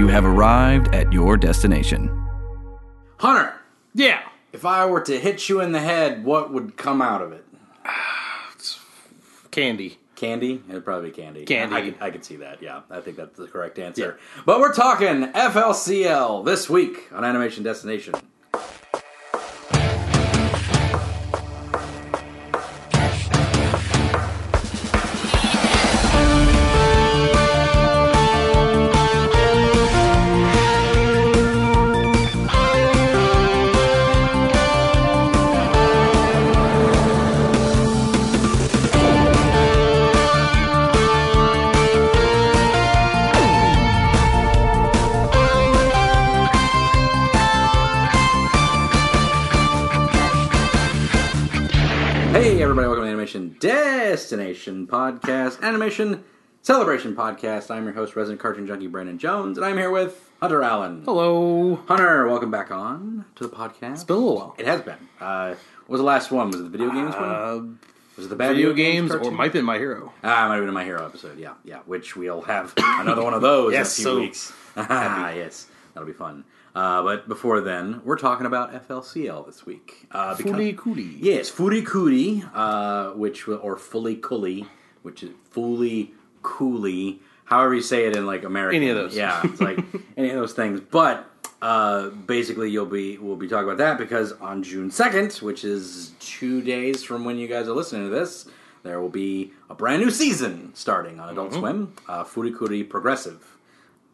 You have arrived at your destination. Hunter, Yeah. if I were to hit you in the head, what would come out of it? Candy. Candy? It'd probably be candy. Candy. I, could, I could see that. Yeah, I think that's the correct answer. But we're talking FLCL this week on Animation Destination. Animation Celebration Podcast. I'm your host, resident cartoon junkie Brandon Jones, and I'm here with Hunter Allen. Hello. Hunter, welcome back on to the podcast. It's been a little while. It has been. Uh, what was the last one? Was it the video games one? Uh, Was it the bad video games or cartoon? might be my hero. Ah, it might have been my hero episode. Yeah, yeah. Which we'll have another one of those Yes, in a few so weeks. Ah, yes, that'll be fun. Uh, but before then, we're talking about FLCL this week. Uh, because- Fully coolie. Yes, Furikuri, uh, which or Fully Kuli, which is Fully Cooley, however you say it in like American. Any of those. Yeah, it's like any of those things. But uh, basically, you'll be we'll be talking about that because on June second, which is two days from when you guys are listening to this, there will be a brand new season starting on Adult Mm-hmm. Swim. Uh, Furikuri Progressive.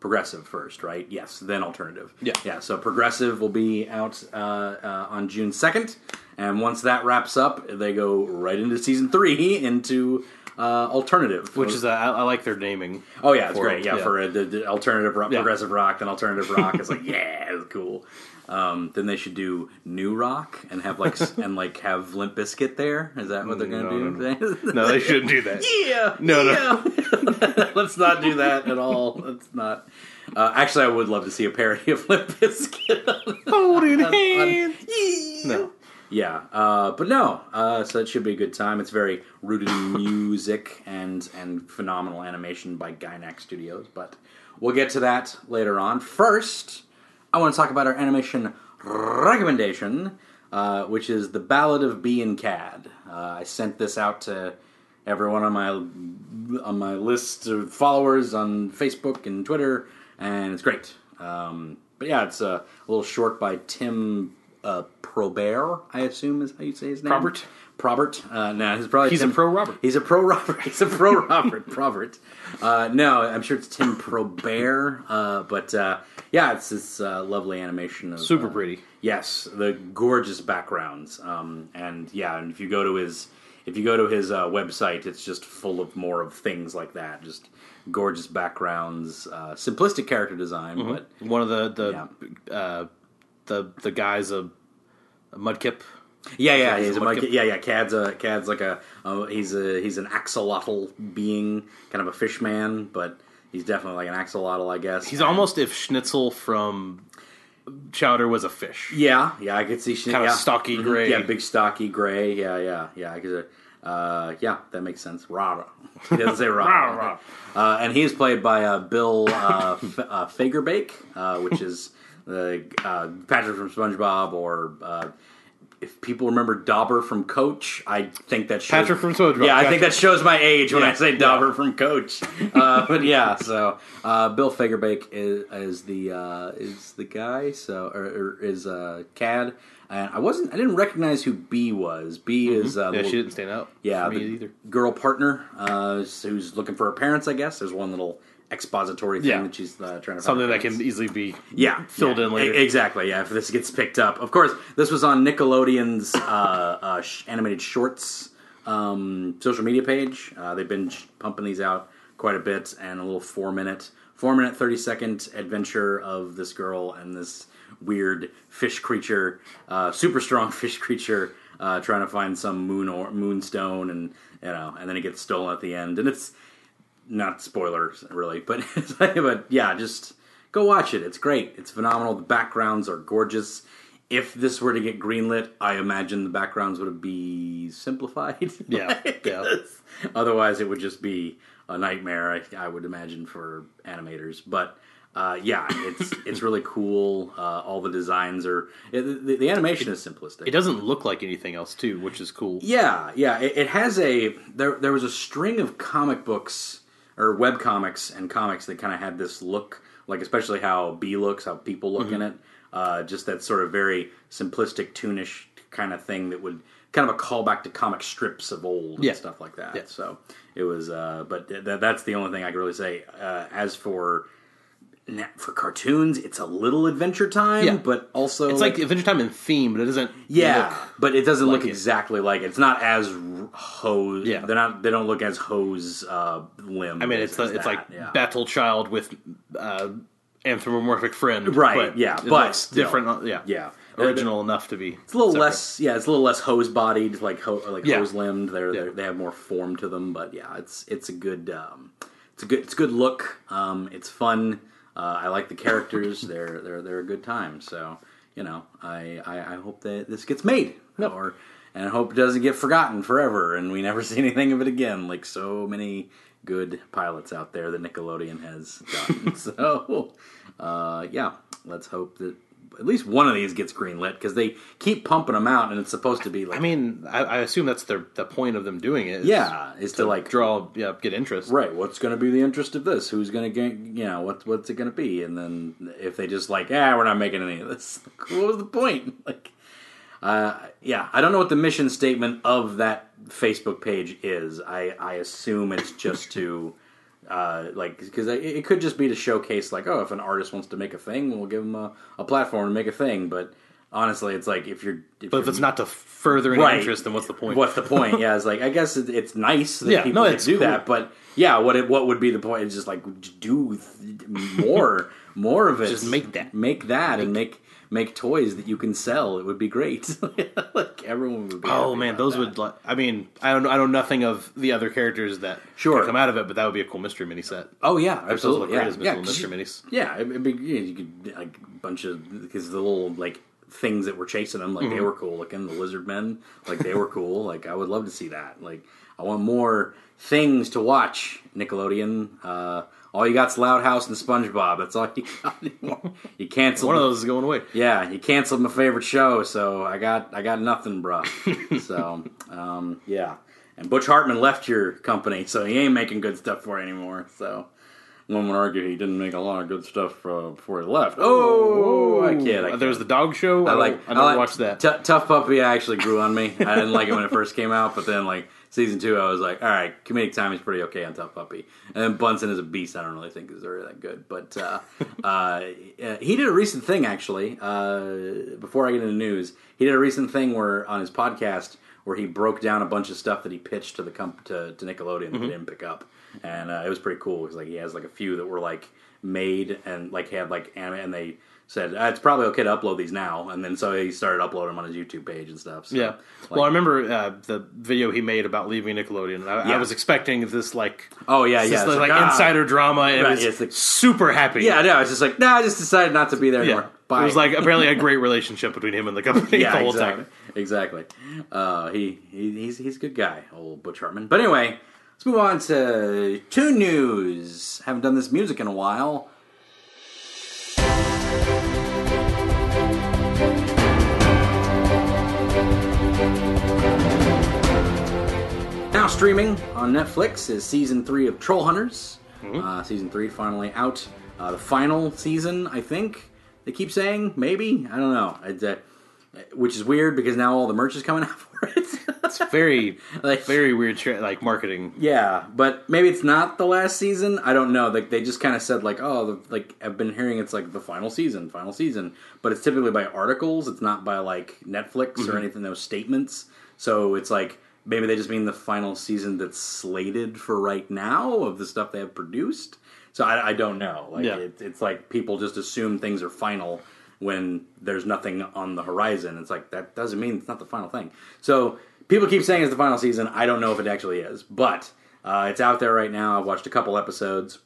Progressive first, right? Yes, then alternative. Yeah. Yeah, so Progressive will be out uh, uh, on June 2nd. And once that wraps up, they go right into season three into uh, alternative. Which is, uh, I, I like their naming. Oh, yeah, it's great. it, Yeah, yeah. for uh, the, the alternative rock, Yeah. progressive rock, then alternative rock. It's like, yeah, it's cool. Um, then they should do new rock and have like and like have Limp Bizkit there. Is that what they're gonna No, do? No, they shouldn't do that. Yeah. No, no. Let's not do that at all. Let's not. Uh, actually, I would love to see a parody of Limp Bizkit. Holding on- hands. no. Yeah, uh, but no. Uh, so it should be a good time. It's very rooted in music and and phenomenal animation by Gainax Studios. But we'll get to that later on. First, I want to talk about our animation recommendation, uh, which is the Ballad of Bee and Cad. Uh, I sent this out to everyone on my on my list of followers on Facebook and Twitter, and it's great. Um, but yeah, it's a little short by Tim uh, Probert, I assume is how you say his name. Probert? Probert. Uh, no, he's probably He's a pro Robert. He's a pro Robert. He's a pro Robert. Probert. Uh, no, I'm sure it's Tim Probert. Uh, but uh, yeah, it's this uh, lovely animation of Super uh, pretty. Yes, the gorgeous backgrounds, um, and yeah, and if you go to his if you go to his uh, website, it's just full of more of things like that. Just gorgeous backgrounds, uh, simplistic character design, Mm-hmm. but One of the the uh, the the guys a mudkip. yeah, yeah, He's he's a monkey. mudkip. Yeah, yeah, Cad's a Cad's like a uh, he's a he's an axolotl being, kind of a fish man, but he's definitely like an axolotl, I guess. He's almost if Schnitzel from Chowder was a fish. Yeah, yeah, I could see Schnitzel. Kinda yeah. stocky Mhm. gray. Yeah, big stocky gray. Yeah, yeah, yeah. I could. Uh, yeah, that makes sense. Rah. He doesn't say rah. Rah, rah. Uh, and he is played by uh, Bill uh, F- uh, Fagerbakke, uh, which is the uh, Patrick from SpongeBob, or uh, if people remember Dauber from Coach, I think that shows, Patrick from SpongeBob, Yeah, I gotcha. think that shows my age when I Yeah, say yeah. Dauber from Coach. Uh, but yeah, so uh, Bill Fagerbakke is, is the uh, is the guy. So or, or is uh, Cad. And I wasn't. I didn't recognize who B was. B is uh, Mm-hmm. Yeah, little- she didn't stand out. yeah, me the either. girl partner uh, who's looking for her parents. I guess there's one little expository thing Yeah. that she's uh, trying to find Something that can easily be yeah filled yeah, in later. exactly. Yeah, if this gets picked up, of course. This was on Nickelodeon's uh, uh, sh- animated shorts um, social media page. Uh, they've been sh- pumping these out quite a bit, and a little four minute, four minute, thirty second adventure of this girl and this weird fish creature, uh, super strong fish creature, uh, trying to find some moon or moonstone, and you know, and then it gets stolen at the end, and it's not spoilers really, but but yeah, just go watch it. It's great. It's phenomenal. The backgrounds are gorgeous. If this were to get greenlit, I imagine the backgrounds would be simplified. Yeah, yeah. Otherwise, it would just be a nightmare. I, I would imagine for animators, but. uh, yeah, it's it's really cool. Uh, all the designs are it, the, the animation is simplistic. It doesn't look like anything else too, which is cool. Yeah, yeah. It, it has a there. There was a string of comic books or web comics and comics that kind of had this look, like especially how B looks, how people look Mm-hmm. in it. Uh, just that sort of very simplistic, toonish kind of thing that would kind of a callback to comic strips of old Yeah. and stuff like that. Yeah. So it was, uh, but th- that's the only thing I can really say. Uh, as for for cartoons, it's a little Adventure Time, Yeah. but also It's like Adventure Time in theme, but it doesn't. yeah, look- but it doesn't look it. exactly like it. It's not as hose. Yeah. they're not. They don't look as hose uh, limb. I mean, it's the, it's that, like yeah. Battle Child with uh, anthropomorphic friend, Right, But yeah, but still. different. uh, Yeah, yeah. original enough to be. It's a little separate. less. Yeah, it's a little less hose bodied, like ho- like Yeah. hose limbed. They're, they're they have more form to them, but yeah, it's it's a good. Um, it's a good. It's a good look. Um, it's fun. Uh, I like the characters. they're they're they're a good time. So you know, I I, I hope that this gets made. Or and I hope it doesn't get forgotten forever, and we never see anything of it again. Like so many good pilots out there that Nickelodeon has done. so uh, yeah, let's hope that at least one of these gets greenlit because they keep pumping them out, and it's supposed to be like I mean, I, I assume that's their the point of them doing it. is yeah, is to, to like draw, yeah, get interest. right. What's going to be the interest of this? Who's going to get you know what what's it going to be? And then if they just like ah, we're not making any of this. What was the point? Like. Uh, yeah, I don't know what the mission statement of that Facebook page is. I, I assume it's just to, uh, like, because it, it could just be to showcase, like, oh, if an artist wants to make a thing, we'll give them a, a platform to make a thing. But honestly, it's like if you're, if But if you're- it's not to further any Right. interest, then what's the point? What's the point? Yeah, it's like I guess it, it's nice that Yeah, people no, can do cool. that, but yeah, what it, what would be the point? It's just like do th- more, more of it. Just make that. make that, and make make toys that you can sell. It would be great. like everyone would be. Oh man, those that. would. Like, I mean, I don't. I know nothing of the other characters that Sure. come out of it, but that would be a cool mystery mini set. Oh yeah, Those look absolutely. great Yeah, as yeah, mystery you- minis. Yeah, it'd be, you could like a bunch of because the little like things that were chasing them, like they Mm-hmm. were cool looking. The lizard men, like they were cool. Like I would love to see that. Like I want more things to watch. Nickelodeon. Uh, all you got's Loud House and SpongeBob. That's all you got anymore. You canceled One of those is going away. yeah, you canceled my favorite show, so I got I got nothing, bro. so um, yeah, and Butch Hartman left your company, so he ain't making good stuff for you anymore. So one would argue he didn't make a lot of good stuff uh, before he left. Oh, I kid. I kid. There was the dog show. I, like. I. I never like- watched that. T- Tough Puppy actually grew on me. I didn't like it when it first came out, but then like season two, I was like, all right, comedic timing's pretty okay on Tough Puppy. And then Bunsen is a beast. I don't really think is really that good, but uh, uh, he did a recent thing actually. Uh, before I get into news, he did a recent thing where on his podcast where he broke down a bunch of stuff that he pitched to the comp- to, to Nickelodeon that they didn't pick up, and uh, it was pretty cool because like he has like a few that were like made and like had like anime, and they said uh, it's probably okay to upload these now, and then so he started uploading them on his YouTube page and stuff. So, Yeah. like- well, I remember uh, the video he made about leaving Nickelodeon. I, Yeah. I was expecting this like oh yeah, this yeah, it's like, ah. insider drama, and Right, it was it's like- super happy. Yeah, no, it's just like no, I just decided not to be there yeah. anymore. Bye. It was like apparently a great relationship between him and the company yeah, the whole exactly, time. exactly. Uh, he, he he's he's a good guy, old Butch Hartman. But anyway, let's move on to two news. Haven't done this music in a while. Now streaming on Netflix is season three of Troll Hunters. Uh, season three finally out. Uh, the final season, I think they keep saying maybe. I don't know. It's, uh, which is weird because now all the merch is coming out for it. It's very Like- very weird tra- like marketing. yeah, but maybe it's not the last season. I don't know. Like they just kind of said like, oh, the, like I've been hearing it's like the final season, final season. But it's typically by articles. It's not by like Netflix or mm-hmm. anything. Those statements. So it's like maybe they just mean the final season that's slated for right now of the stuff they have produced. So I, I don't know. Like Yeah. it, it's like people just assume things are final when there's nothing on the horizon. It's like that doesn't mean it's not the final thing. So people keep saying it's the final season. I don't know if it actually is, but uh, it's out there right now. I've watched a couple episodes.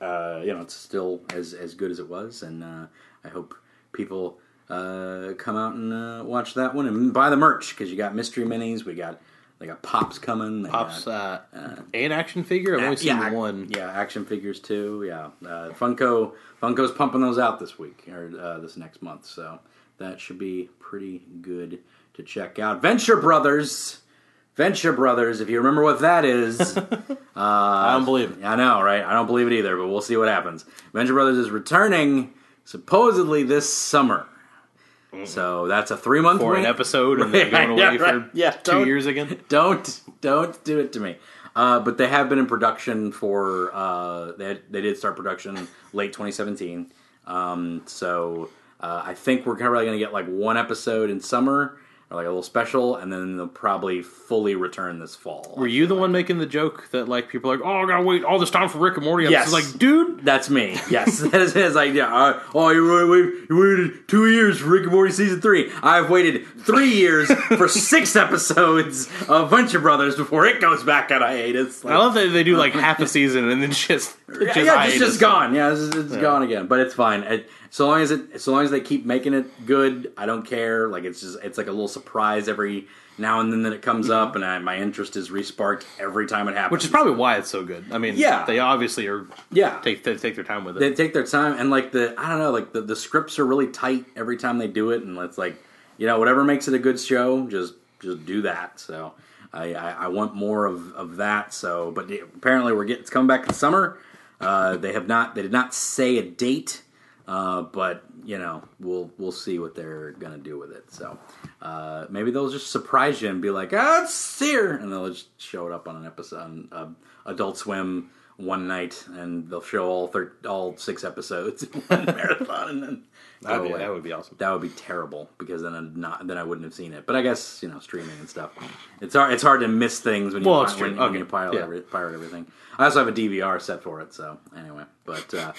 Uh, you know, it's still as as good as it was, and uh, I hope people uh, come out and uh, watch that one and buy the merch because you got mystery minis. We got they got pops coming. They Pops got, uh, and action figure. I've only seen yeah, one. Yeah, action figures too. Yeah, uh, Funko Funko's pumping those out this week or uh, this next month, so that should be pretty good to check out. Venture Brothers, Venture Brothers. If you remember what that is, I don't believe it. I know, right? I don't believe it either, but we'll see what happens. Venture Brothers is returning supposedly this summer. So that's a three month For an episode and then going away Yeah, for. Yeah, 2 years again. don't don't do it to me. Uh, but they have been in production for uh, they had, they did start production late 2017. Um, so uh, I think we're probably going to get like one episode in summer or like a little special, and then they'll probably fully return this fall. Were you the one making the joke that like people are like, oh, I gotta wait all this time for Rick and Morty? Yes. It's like, dude, That's me. Yes, that is his idea. Uh, oh, you waited, you waited two years for Rick and Morty season three. I've waited three years for six episodes of Venture Brothers before it goes back on hiatus. I love that they do like half a season and then just, yeah, just yeah, it's hiatus. just gone. Yeah, it's, it's gone again. But it's fine. It, so long as it, so long as they keep making it good, I don't care. Like it's just, it's like a little surprise every now and then that it comes up, and I, my interest is resparked every time it happens. Which is probably why it's so good. I mean, Yeah. they obviously are yeah. take they take their time with it. they take their time and like the I don't know like the, the scripts are really tight every time they do it and it's like you know whatever makes it a good show just just do that so I, I, I want more of, of that so but apparently we're getting it's coming back in summer uh, they have not they did not say a date uh, but you know we'll we'll see what they're gonna do with it so uh, maybe they'll just surprise you and be like ah it's here and they'll just show it up on an episode on uh, Adult Swim one night and they'll show all thir- all six episodes in one marathon and then That'd be, away. that would be awesome. That would be terrible because then I'd not then I wouldn't have seen it. But I guess you know streaming and stuff. It's hard. It's hard to miss things when you Well, pi- it's true. when, when you pirate, Yeah. every, pirate everything. I also have a DVR set for it. So anyway, but uh,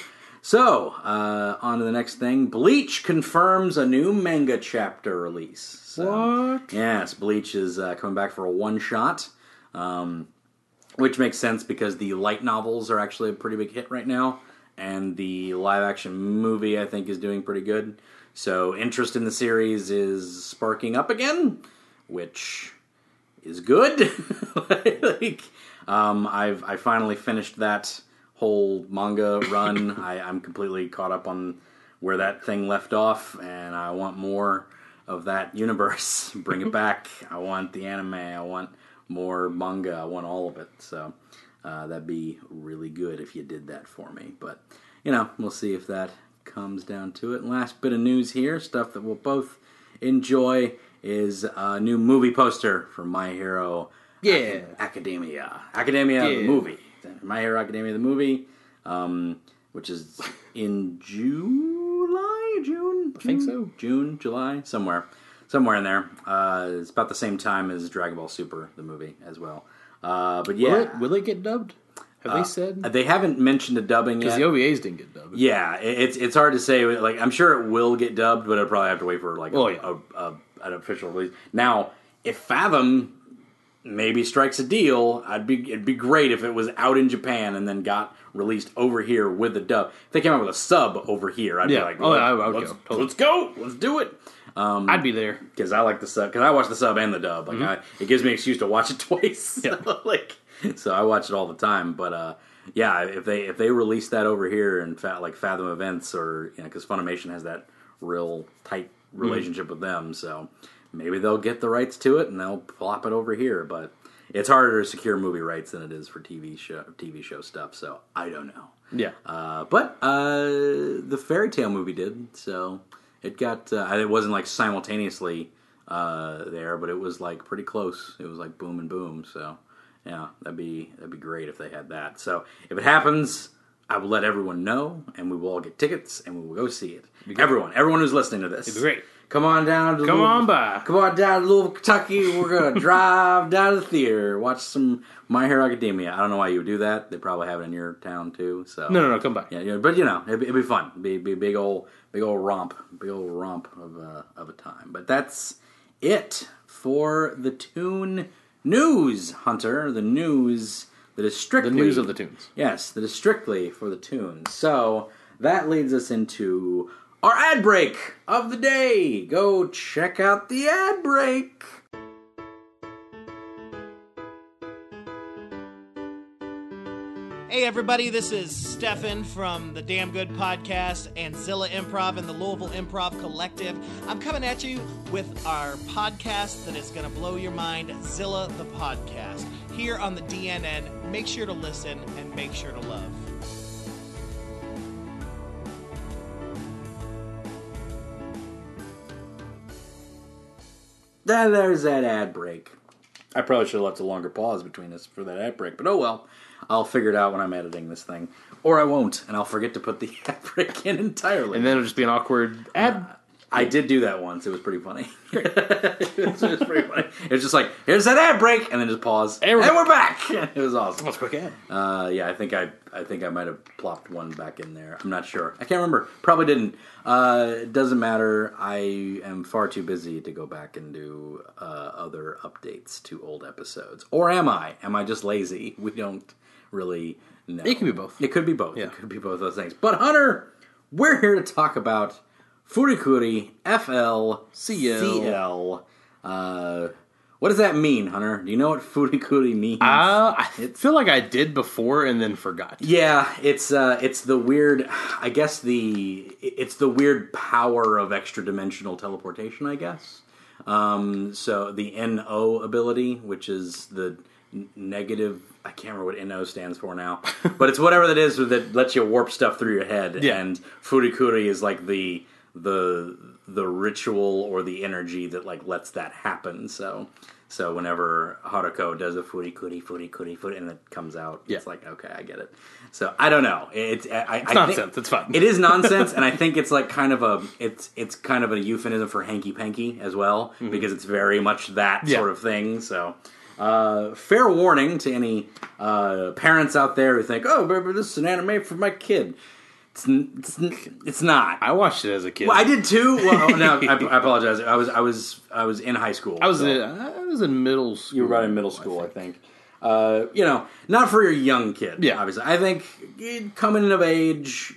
so uh, on to the next thing. Bleach confirms a new manga chapter release. So, What? Yes, Bleach is uh, coming back for a one shot. Um, which makes sense because the light novels are actually a pretty big hit right now, and the live action movie I think is doing pretty good. So interest in the series is sparking up again, which is good. like, um, I've I finally finished that whole manga run. I, I'm completely caught up on where that thing left off, and I want more of that universe. Bring it back. I want the anime. I want more manga. I want all of it. So uh, that'd be really good if you did that for me. But you know, we'll see if that comes down to it. Last bit of news here, stuff that we'll both enjoy is a new movie poster for My Hero Yeah. Academia. Academia the movie. My Hero Academia the movie, um, which is in July, June, I think so. June, July, somewhere, somewhere in there. Uh, it's about the same time as Dragon Ball Super, the movie, as well. Uh, but yeah, Will, it, will it get dubbed? Have they said? they haven't mentioned a dubbing Because the OVAs didn't get dubbed. Yeah, it- it's it's hard to say. Like I'm sure it will get dubbed, but I'll probably have to wait for like a, Oh, yeah. a, a, an official release. Now, if Fathom maybe strikes a deal, I'd be it'd be great if it was out in Japan and then got released over here with a dub. If they came out with a sub over here, I'd Yeah. be like, Oh, "Let- yeah, I would let's, go. Totally. let's go, let's do it. I'd be there. Because I like the sub. Because I watch the sub and the dub. Like I, it gives me an excuse to watch it twice. Mm-hmm. Yeah. like so, I watch it all the time. But uh, yeah, if they if they release that over here and fa- like Fathom Events or you know because Funimation has that real tight Mm-hmm. relationship with them, so maybe they'll get the rights to it and they'll plop it over here. But it's harder to secure movie rights than it is for TV show TV show stuff. So I don't know. Yeah. Uh, but uh, the fairy tale movie did, so it got. Uh, it wasn't like simultaneously uh, there, but it was like pretty close. It was like boom and boom. So yeah, that'd be that'd be great if they had that. So if it happens, I will let everyone know, and we will all get tickets, and we will go see it. Everyone, everyone who's listening to this, It'd be great. Come on down to Come Louisville- on by. Come on down to Louisville, Kentucky. We're gonna drive down to the theater, watch some My Hero Academia. I don't know why you would do that. They probably have it in your town too. So No, no, no. Come back. yeah, yeah, but you know, it'd, be- it'd be fun. It'd be, it'd be a big old, big old romp, big old romp of a of a time. But that's it for the tune news, Hunter. The news that is strictly The news of the tunes. Yes, that is strictly for the tunes. So that leads us into our ad break of the day. Go check out the ad break. Hey, everybody, this is Stefan from the Damn Good Podcast and Zilla Improv and the Louisville Improv Collective. I'm coming at you with our podcast that is going to blow your mind Zilla the Podcast. Here on the DNN, make sure to listen and make sure to love. Then there's that ad break. I probably should have left a longer pause between this for that ad break, but oh well. I'll figure it out when I'm editing this thing. Or I won't, and I'll forget to put the ad break in entirely. And then it'll just be an awkward ad. I did do that once. It was pretty funny. it, was, it was pretty funny. It was just like, here's that ad break, and then just pause, and And we're, we're back. It was awesome. That's quick ad. Uh, yeah, I think I, I think I might have plopped one back in there. I'm not sure. I can't remember. Probably didn't. Uh, it doesn't matter. I am far too busy to go back and do uh, other updates to old episodes. Or am I? Am I just lazy? We don't really know. It can be both. It could be both. Yeah. It could be both those things. But Hunter, we're here to talk about Furikuri FL CL. Uh, what does that mean, Hunter? Do you know what Furikuri means? Uh, I feel like I did before and then forgot. Yeah, it's uh, it's the weird. I guess the it's the weird power of extra dimensional teleportation. I guess. Um, so the NO ability, which is the negative. I can't remember what NO stands for now, but it's whatever that is that lets you warp stuff through your head. Yeah. And Furikuri is like the the the ritual or the energy that like lets that happen. So. So whenever Haruko does a footy kuri footy furikuri, foot and it comes out, Yeah. it's like okay, I get it. So I don't know. It's I, I, It's I nonsense. Think it's fun. it is nonsense, and I think it's like kind of a it's it's kind of a euphemism for hanky panky as well because it's very much that Mm-hmm. Yeah. sort of thing. So. Uh, fair warning to any uh, parents out there who think, "Oh, baby, this is an anime for my kid." It's it's, it's not. I watched it as a kid. well, I did too. Well, no, I, I apologize. I was I was I was in high school. I was so- in, I was in middle school. you were about in middle school, I think. Uh, you know, not for your young kid. Yeah. obviously. I think eh, coming of age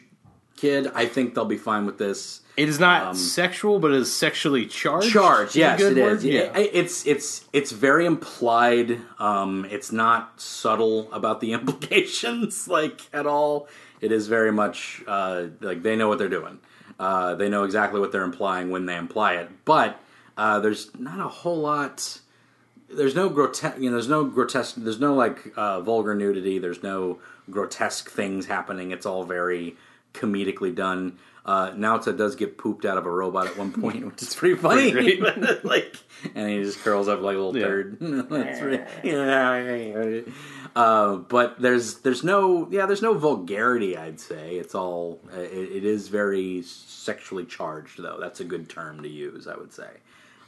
kid, I think they'll be fine with this. It is not sexual, but it is sexually charged. Charge, Is a yes, it word? is. Yeah. It's it's it's very implied. Um, it's not subtle about the implications, like at all. It is very much uh, like they know what they're doing. Uh, they know exactly what they're implying when they imply it. But uh, there's not a whole lot. There's no grotesque. You know, there's no grotesque. There's no like uh, vulgar nudity. There's no grotesque things happening. It's all very comedically done. Uh, Naota does get pooped out of a robot at one point, which is pretty funny. Pretty like, and he just curls up like a little Yeah. turd. That's pretty, yeah. Uh, but there's there's no yeah there's no vulgarity. I'd say it's all uh, it, it is very sexually charged though. That's a good term to use. I would say.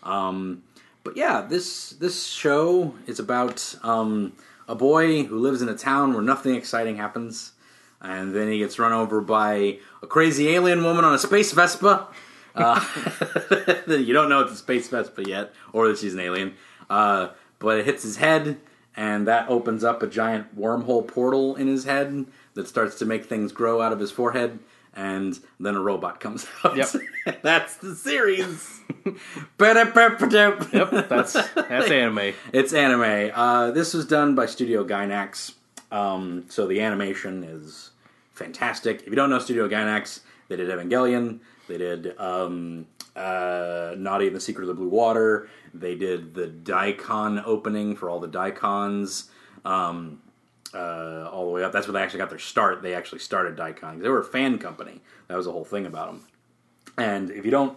Um, but yeah, this this show is about um, a boy who lives in a town where nothing exciting happens, and then he gets run over by a crazy alien woman on a space Vespa. Uh, you don't know it's a space Vespa yet, or that she's an alien. Uh, but it hits his head, and that opens up a giant wormhole portal in his head that starts to make things grow out of his forehead. And then a robot comes out. Yep. That's the series. Yep, that's that's anime. It's anime. Uh, this was done by Studio Gainax, um, so the animation is fantastic. If you don't know Studio Gainax, they did Evangelion, they did um, uh, Nadia and the Secret of the Blue Water, they did the Daicon opening for all the Daicons. Um, uh, all the way up. That's where they actually got their start. They actually started Daicon. They were a fan company. That was the whole thing about them. And if you don't,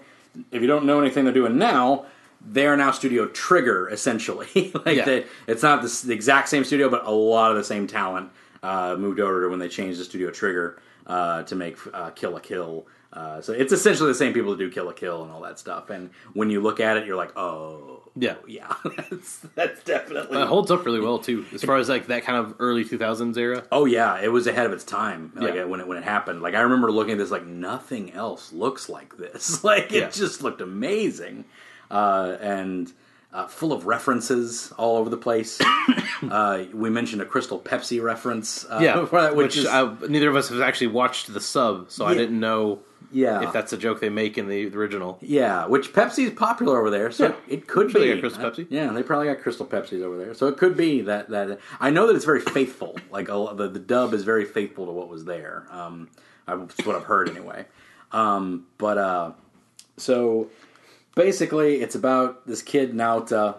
if you don't know anything they're doing now, they are now Studio Trigger essentially. like Yeah. they, it's not the, the exact same studio, but a lot of the same talent uh, moved over to when they changed the Studio Trigger uh, to make uh, Kill la Kill. Uh, so it's essentially the same people that do Kill la Kill and all that stuff. And when you look at it, you're like, oh, Yeah. yeah, that's that's definitely It holds up really well too, as far as like that kind of early two thousands era. Oh yeah, it was ahead of its time. Like Yeah. when it when it happened. Like I remember looking at this like nothing else looks like this. Like it Yeah. just looked amazing. Uh, and uh, full of references all over the place. uh, we mentioned a Crystal Pepsi reference. Uh, Yeah, that, which is, I, neither of us have actually watched the sub, so I didn't know yeah, if that's a joke they make in the original. yeah, which Pepsi is popular over there, so Yeah. it could Sure be they Crystal Pepsi. Yeah, they probably got Crystal Pepsis over there, so it could be that that. I know that it's very faithful. Like a, the the dub is very faithful to what was there. Um, that's what I've heard anyway. Um, but uh, so basically, it's about this kid Naota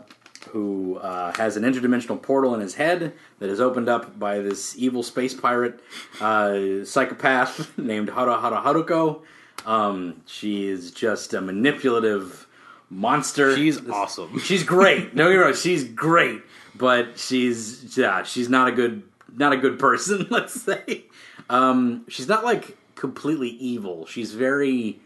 who uh, has an interdimensional portal in his head that is opened up by this evil space pirate uh, psychopath named Hara Hara Haruko. Um, she is just a manipulative monster. She's This- awesome. She's great. No, you're right. She's great, but she's yeah, she's not a good not a good person. Let's say um, she's not like completely evil. She's very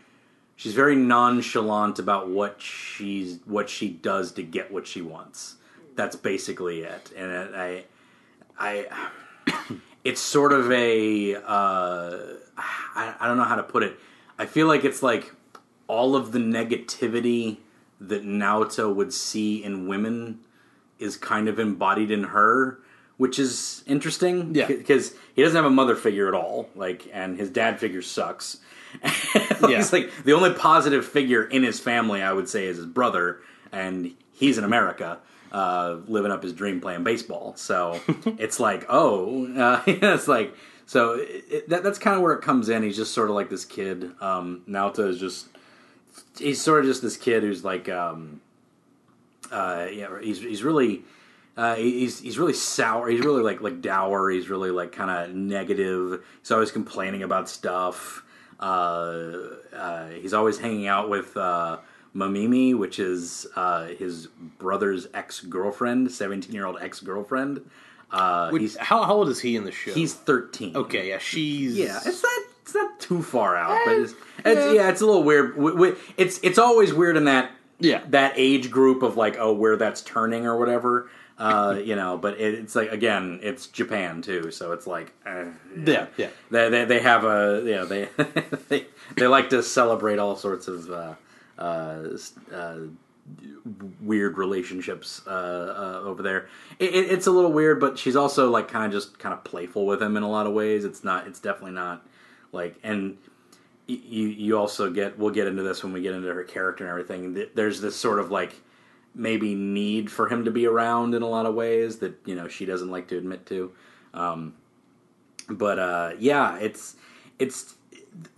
she's very nonchalant about what she's what she does to get what she wants. That's basically it. And I I it's sort of a uh, I, I don't know how to put it. I feel like it's like all of the negativity that Naota would see in women is kind of embodied in her, which is interesting. Yeah. because he doesn't have a mother figure at all. Like, and his dad figure sucks. Yeah. He's like the only positive figure in his family, I would say, is his brother, and he's in America. Uh, living up his dream playing baseball, so it's like, oh, uh, it's like, so it, it, that, that's kind of where it comes in. He's just sort of like this kid. Um, Naota is just he's sort of just this kid who's like um uh yeah he's he's really uh he's he's really sour he's really like like dour he's really like kind of negative he's always complaining about stuff he's always hanging out with uh Mamimi, which is uh, his brother's ex girlfriend, seventeen year old ex girlfriend. Uh, Which, how, how old is he in the show? he's thirteen. okay. Yeah, she's Yeah, it's not it's not too far out, but it's, it's yeah. it's a little weird. W- w- It's it's always weird in that Yeah. that age group of like oh where that's turning or whatever. Uh, you know, but it, it's like again, it's Japan too, so it's like uh, yeah, yeah. they, they they have a you know they they they like to celebrate all sorts of uh, uh, uh, weird relationships uh, uh, over there. It, it, it's a little weird, but she's also like kind of just kind of playful with him in a lot of ways. It's not. It's definitely not like and. y- You you also get we'll get into this when we get into her character and everything. There's this sort of like maybe need for him to be around in a lot of ways that you know she doesn't like to admit to. Um, but uh, yeah, it's it's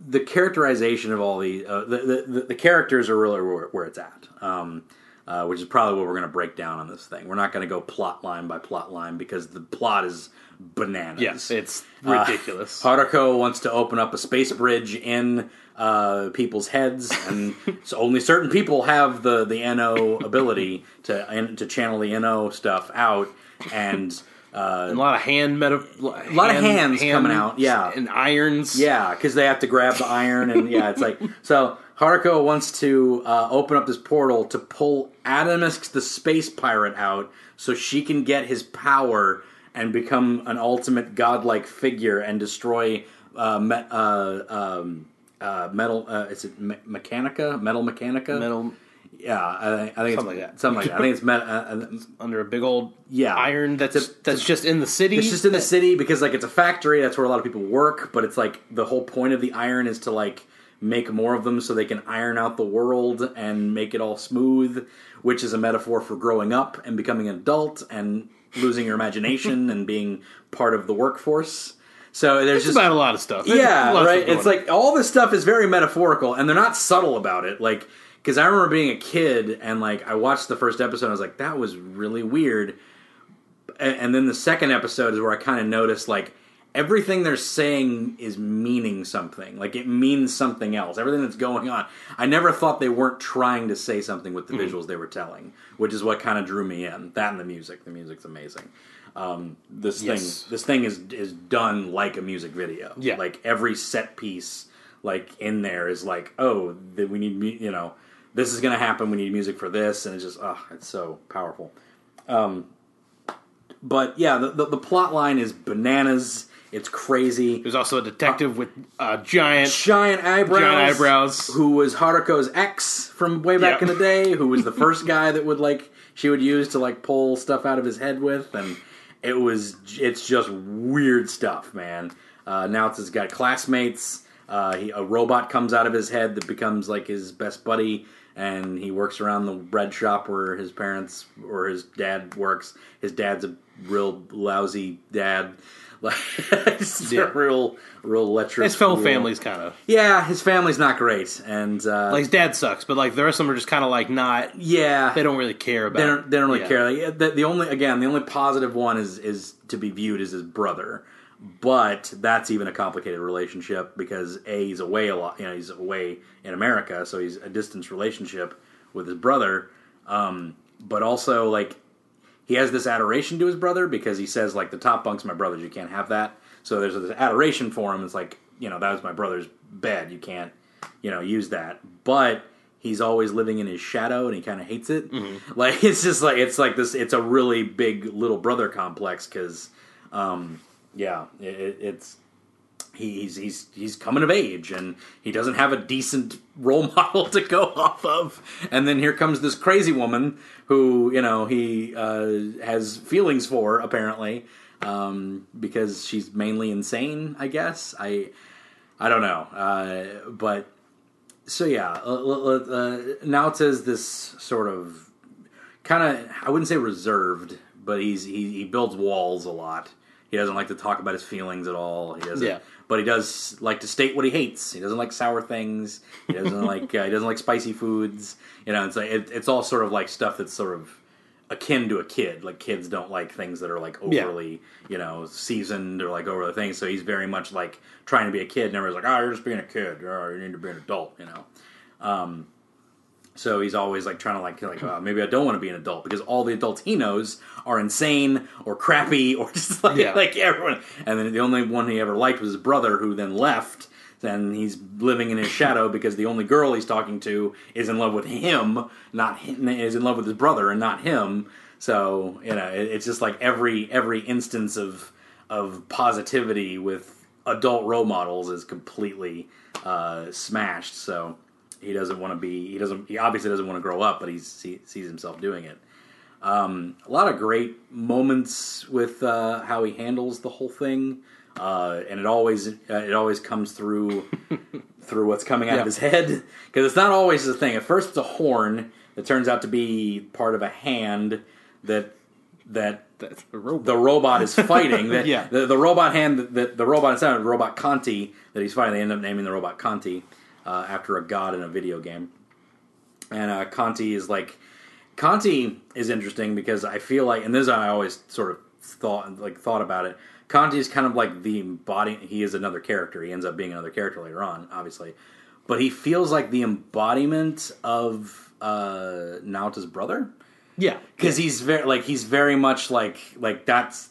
the characterization of all the uh, the, the the characters are really where, where it's at. Um, uh, which is probably what we're going to break down on this thing. We're not going to go plot line by plot line because the plot is bananas. Yes, it's Uh, ridiculous. Haruko wants to open up a space bridge in uh, people's heads, and so only certain people have the the No ability to and to channel the No stuff out, and uh, a lot of hand meta, a lot of hands coming out, yeah. and irons. yeah, because they have to grab the iron, and yeah, it's like so. Haruko wants to uh, open up this portal to pull Atomsk, the space pirate, out so she can get his power and become an ultimate godlike figure and destroy uh, me- uh, um, uh, metal. Uh, is it me- Mechanica? Metal Mechanica? metal Yeah, I, think- I think it's Something like that. Something like that. I think it's uh, uh, under a big old Yeah. iron that's It's a- that's just in the city. It's just in the city because like it's a factory. That's where a lot of people work. But it's like the whole point of the iron is to like make more of them so they can iron out the world and make it all smooth, which is a metaphor for growing up and becoming an adult and losing your imagination and being part of the workforce. So there's It's just about a lot of stuff. There's yeah, right. It's like all this stuff is very metaphorical, and they're not subtle about it. Like, because I remember being a kid and like I watched the first episode, and I was like, that was really weird. And, and then the second episode is where I kind of noticed like everything they're saying is meaning something. Like it means something else. Everything that's going on. I never thought they weren't trying to say something with the Mm-hmm. visuals they were telling, which is what kind of drew me in. That and the music. The music's amazing. Um, this Yes. thing, this thing is is done like a music video. Yeah. like every set piece, like in there is like, oh, that we need, you know, this is going to happen. We need music for this, and it's just, oh, it's so powerful. Um, but yeah, the, the the plot line is bananas. It's crazy. There's also a detective with uh, giant. Giant eyebrows. Giant eyebrows. Who was Haruko's ex from way back Yep. in the day? Who was the first guy that would like she would use to like pull stuff out of his head with, and it was it's just weird stuff, man. Uh, now it's got classmates. Uh, he, a robot comes out of his head that becomes like his best buddy, and he works around the bread shop where his parents or his dad works. His dad's a real lousy dad. Like, it's Yeah. a real, real electric. His fellow school. family's kind of Yeah, his family's not great, and uh, like his dad sucks, but like the rest of them are just kind of like not. yeah, They don't really care about. they don't, they don't really yeah. care. Like, the, the only again, the only positive one is is to be viewed as his brother, but that's even a complicated relationship because a he's away a lot. You know, he's away in America, so he's a distance relationship with his brother. Um, but also like he has this adoration to his brother because he says like the top bunk's my brother's. You can't have that. So there's this adoration for him. It's like you know that was my brother's bed. You can't you know use that. But he's always living in his shadow and he kind of hates it. Like it's just like it's like this. It's a really big little brother complex because um, yeah, it, it, it's he's he's he's coming of age and he doesn't have a decent role model to go off of. And then here comes this crazy woman who you know he uh, has feelings for apparently um, because she's mainly insane i guess. I i don't know. Uh, but so yeah uh, uh, now it says this sort of kind of i wouldn't say reserved but he's he, he builds walls a lot he doesn't like to talk about his feelings at all. He doesn't Yeah. but he does like to state what he hates. He doesn't like sour things. He doesn't like uh, he doesn't like spicy foods. You know it's like it, it's all sort of like stuff that's sort of akin to a kid. Like kids don't like things that are like Yeah. overly you know seasoned or like overly things. So he's very much like trying to be a kid. And everyone's like oh you're just being a kid. Oh, you need to be an adult you know? Um, so he's always like trying to like like oh, maybe I don't want to be an adult because all the adults he knows are insane or crappy or just like Yeah. like everyone. And then the only one he ever liked was his brother, who then left. Then he's living in his shadow because the only girl he's talking to is in love with him, not him, is in love with his brother and not him. So you know, it's just like every every instance of of positivity with adult role models is completely uh, smashed. So he doesn't want to be. He doesn't. He obviously doesn't want to grow up, but he sees himself doing it. Um, a lot of great moments with uh, how he handles the whole thing, uh, and it always uh, it always comes through through what's coming out Yeah. of his head because it's not always the thing. At first, it's a horn that turns out to be part of a hand that that robot. the robot is fighting. That, Yeah. the, the robot hand, that the, the robot inside of robot Canti that he's fighting. They end up naming the robot Canti uh, after a god in a video game. And uh, Canti is like Canti is interesting because I feel like, and this is how I always sort of thought like thought about it. Canti is kind of like the embody. He is another character. He ends up being another character later on, obviously, but he feels like the embodiment of uh, Naota's brother yeah, because he's very like he's very much like like that's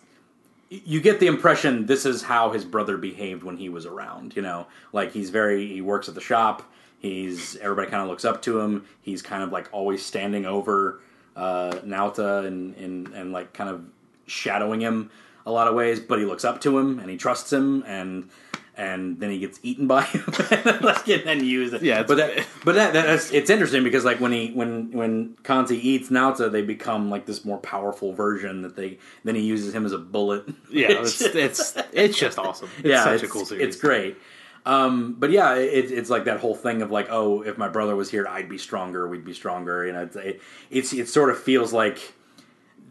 you get the impression this is how his brother behaved when he was around you know? Like he's very he works at the shop. He's everybody kind of looks up to him. He's kind of like always standing over uh Naota and and and like kind of shadowing him a lot of ways but he looks up to him and he trusts him and and then he gets eaten by him like, and then used Yeah, but that but that, that's it's interesting because like when he when when Canti eats Naota, they become like this more powerful version that they then he uses him as a bullet. yeah. It's it's it's just awesome. It's yeah, such it's, a cool series. It's great. Um, but yeah, it, it's like that whole thing of like, oh, if my brother was here, I'd be stronger. We'd be stronger. You know, it's it, it's it sort of feels like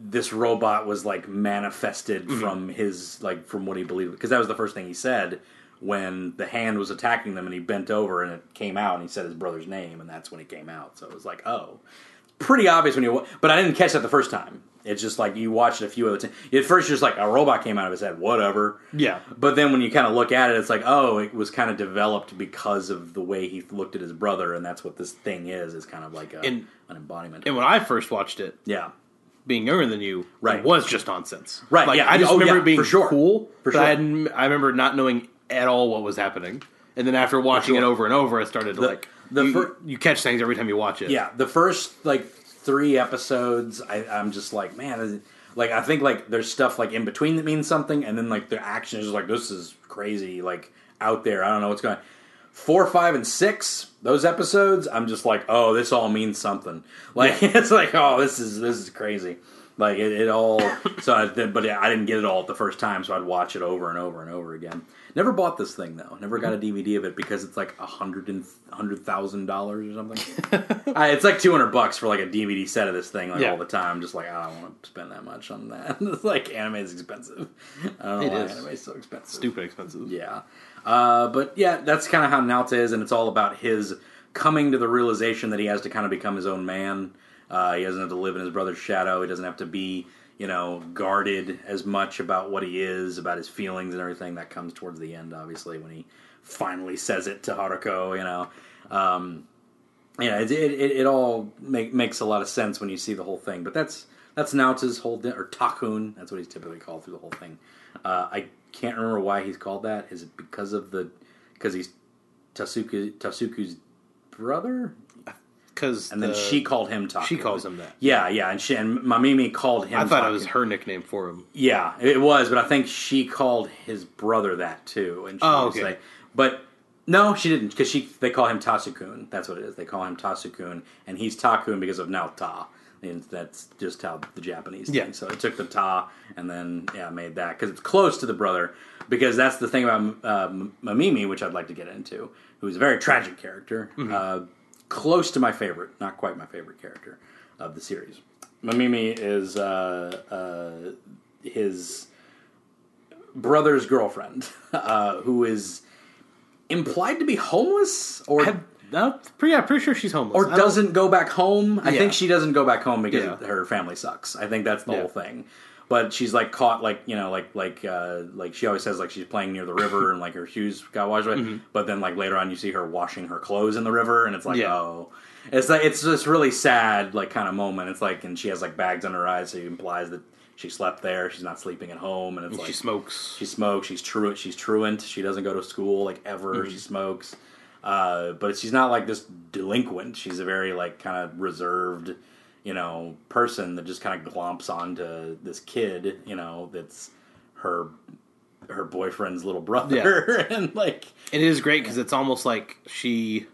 this robot was like manifested Mm-hmm. from his like from what he believed because that was the first thing he said when the hand was attacking them and he bent over and it came out and he said his brother's name and that's when it came out so it was like oh pretty obvious when you but i didn't catch that the first time it's just like you watched it a few other times at first you're just like a robot came out of his head whatever Yeah. but then when you kind of look at it it's like oh it was kind of developed because of the way he looked at his brother and that's what this thing is is kind of like a, And- an embodiment And when I first watched it, yeah being younger than you, Right. it was just nonsense. Right, Like yeah. I just Oh, remember yeah, it being for sure. cool. For sure. I, I remember not knowing at all what was happening. And then after watching sure. it over and over, I started to The- like the you, fir- you catch things every time you watch it. Yeah, the first like three episodes, I, I'm just like, man, like I think like there's stuff like in between that means something, and then like the action is just like this is crazy, like out there. I don't know what's going. on. four, five, and six, those episodes, I'm just like, oh, this all means something. Like it's like, oh, this is this is crazy. Like it, it all. so, I, but I didn't get it all the first time, so I'd watch it over and over and over again. Never bought this thing though. Never got a DVD of it because it's like a hundred and hundred thousand dollars or something. uh, it's like two hundred bucks for like a DVD set of this thing like Yeah. all the time. Just like I don't want to spend that much on that. it's like anime is expensive. I don't know It why is. anime is so expensive. Stupid expensive. Yeah. Uh, but yeah, that's kind of how Naota is, and it's all about his coming to the realization that he has to kind of become his own man. Uh, he doesn't have to live in his brother's shadow. He doesn't have to be, you know, guarded as much about what he is, about his feelings and everything. That comes towards the end, obviously, when he finally says it to Haruko, you know. Um, yeah, it, it, it, all make, makes a lot of sense when you see the whole thing. But that's that's Naota's whole di- or Takun. That's what he's typically called through the whole thing. Uh, I can't remember why he's called that. Is it because of the because he's Tasuku Tasuku's brother? Because And then she called him Takun. she calls him that. Yeah, yeah, and she and Mamimi called him. I thought it was her nickname for him. Yeah, it was, but I think she called his brother that too. And she Oh, was okay. like- but no, she didn't because she they call him Tasukun. That's what it is. They call him Tasukun, and he's Takun because of Naota. And that's just how the Japanese Yeah. think. So it took the Ta and then yeah made that because it's close to the brother. Because that's the thing about uh, Mamimi, which I'd like to get into, who's a very tragic character, Mm-hmm. uh, close to my favorite, not quite my favorite character of the series. Mamimi is uh, uh, his brother's girlfriend, uh, who is implied to be homeless or I, pretty, yeah, pretty sure she's homeless. or I don't- doesn't go back home. I Yeah. think she doesn't go back home because Yeah. her family sucks. I think that's the whole thing. But she's like caught, like you know, like like uh, like she always says, like she's playing near the river and like her shoes got washed away. Mm-hmm. But then like later on, you see her washing her clothes in the river, and it's like Yeah. oh, it's like it's this really sad like kind of moment. It's like and she has like bags under her eyes, so it implies that she slept there. She's not sleeping at home, and it's like she smokes. she smokes. She's truant. She's truant. She doesn't go to school like ever. Mm-hmm. She smokes, uh, but she's not like this delinquent. She's a very like kind of reserved, you know, person that just kind of glomps onto this kid. You know, that's her her boyfriend's little brother, and like It is great because it's almost like she,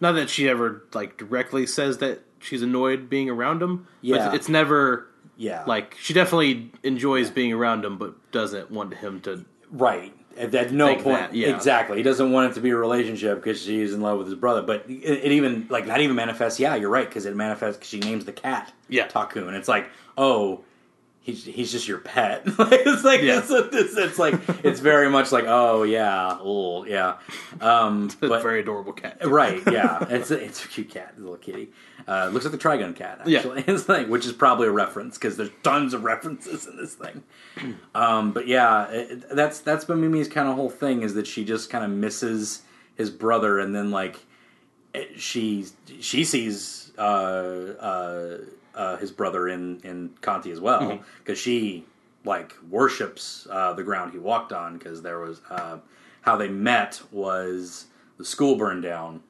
not that she ever like directly says that she's annoyed being around him. Yeah. but it's never yeah, like she definitely enjoys being around him, but doesn't want him to. Right. At, at no point, that, yeah. exactly. He doesn't want it to be a relationship because she's in love with his brother. But it, it even like that even manifests. Yeah, you're right because it manifests. Cause she names the cat Yeah. Taku, and it's like, oh, he's he's just your pet. it's like Yeah. it's, it's, it's like it's very much like oh yeah, oh yeah. Um, But, very adorable cat. Right, yeah, it's a, it's a cute cat, a little kitty. Uh, looks like the Trigun cat, Yeah. actually. It's like, which is probably a reference because there's tons of references in this thing. Um, but yeah, it, that's that's been Mimi's kind of whole thing is that she just kind of misses his brother, and then like it, she she sees uh, uh, uh, his brother in in Canti as well because she like worships uh, the ground he walked on because there was uh, how they met was the school burned down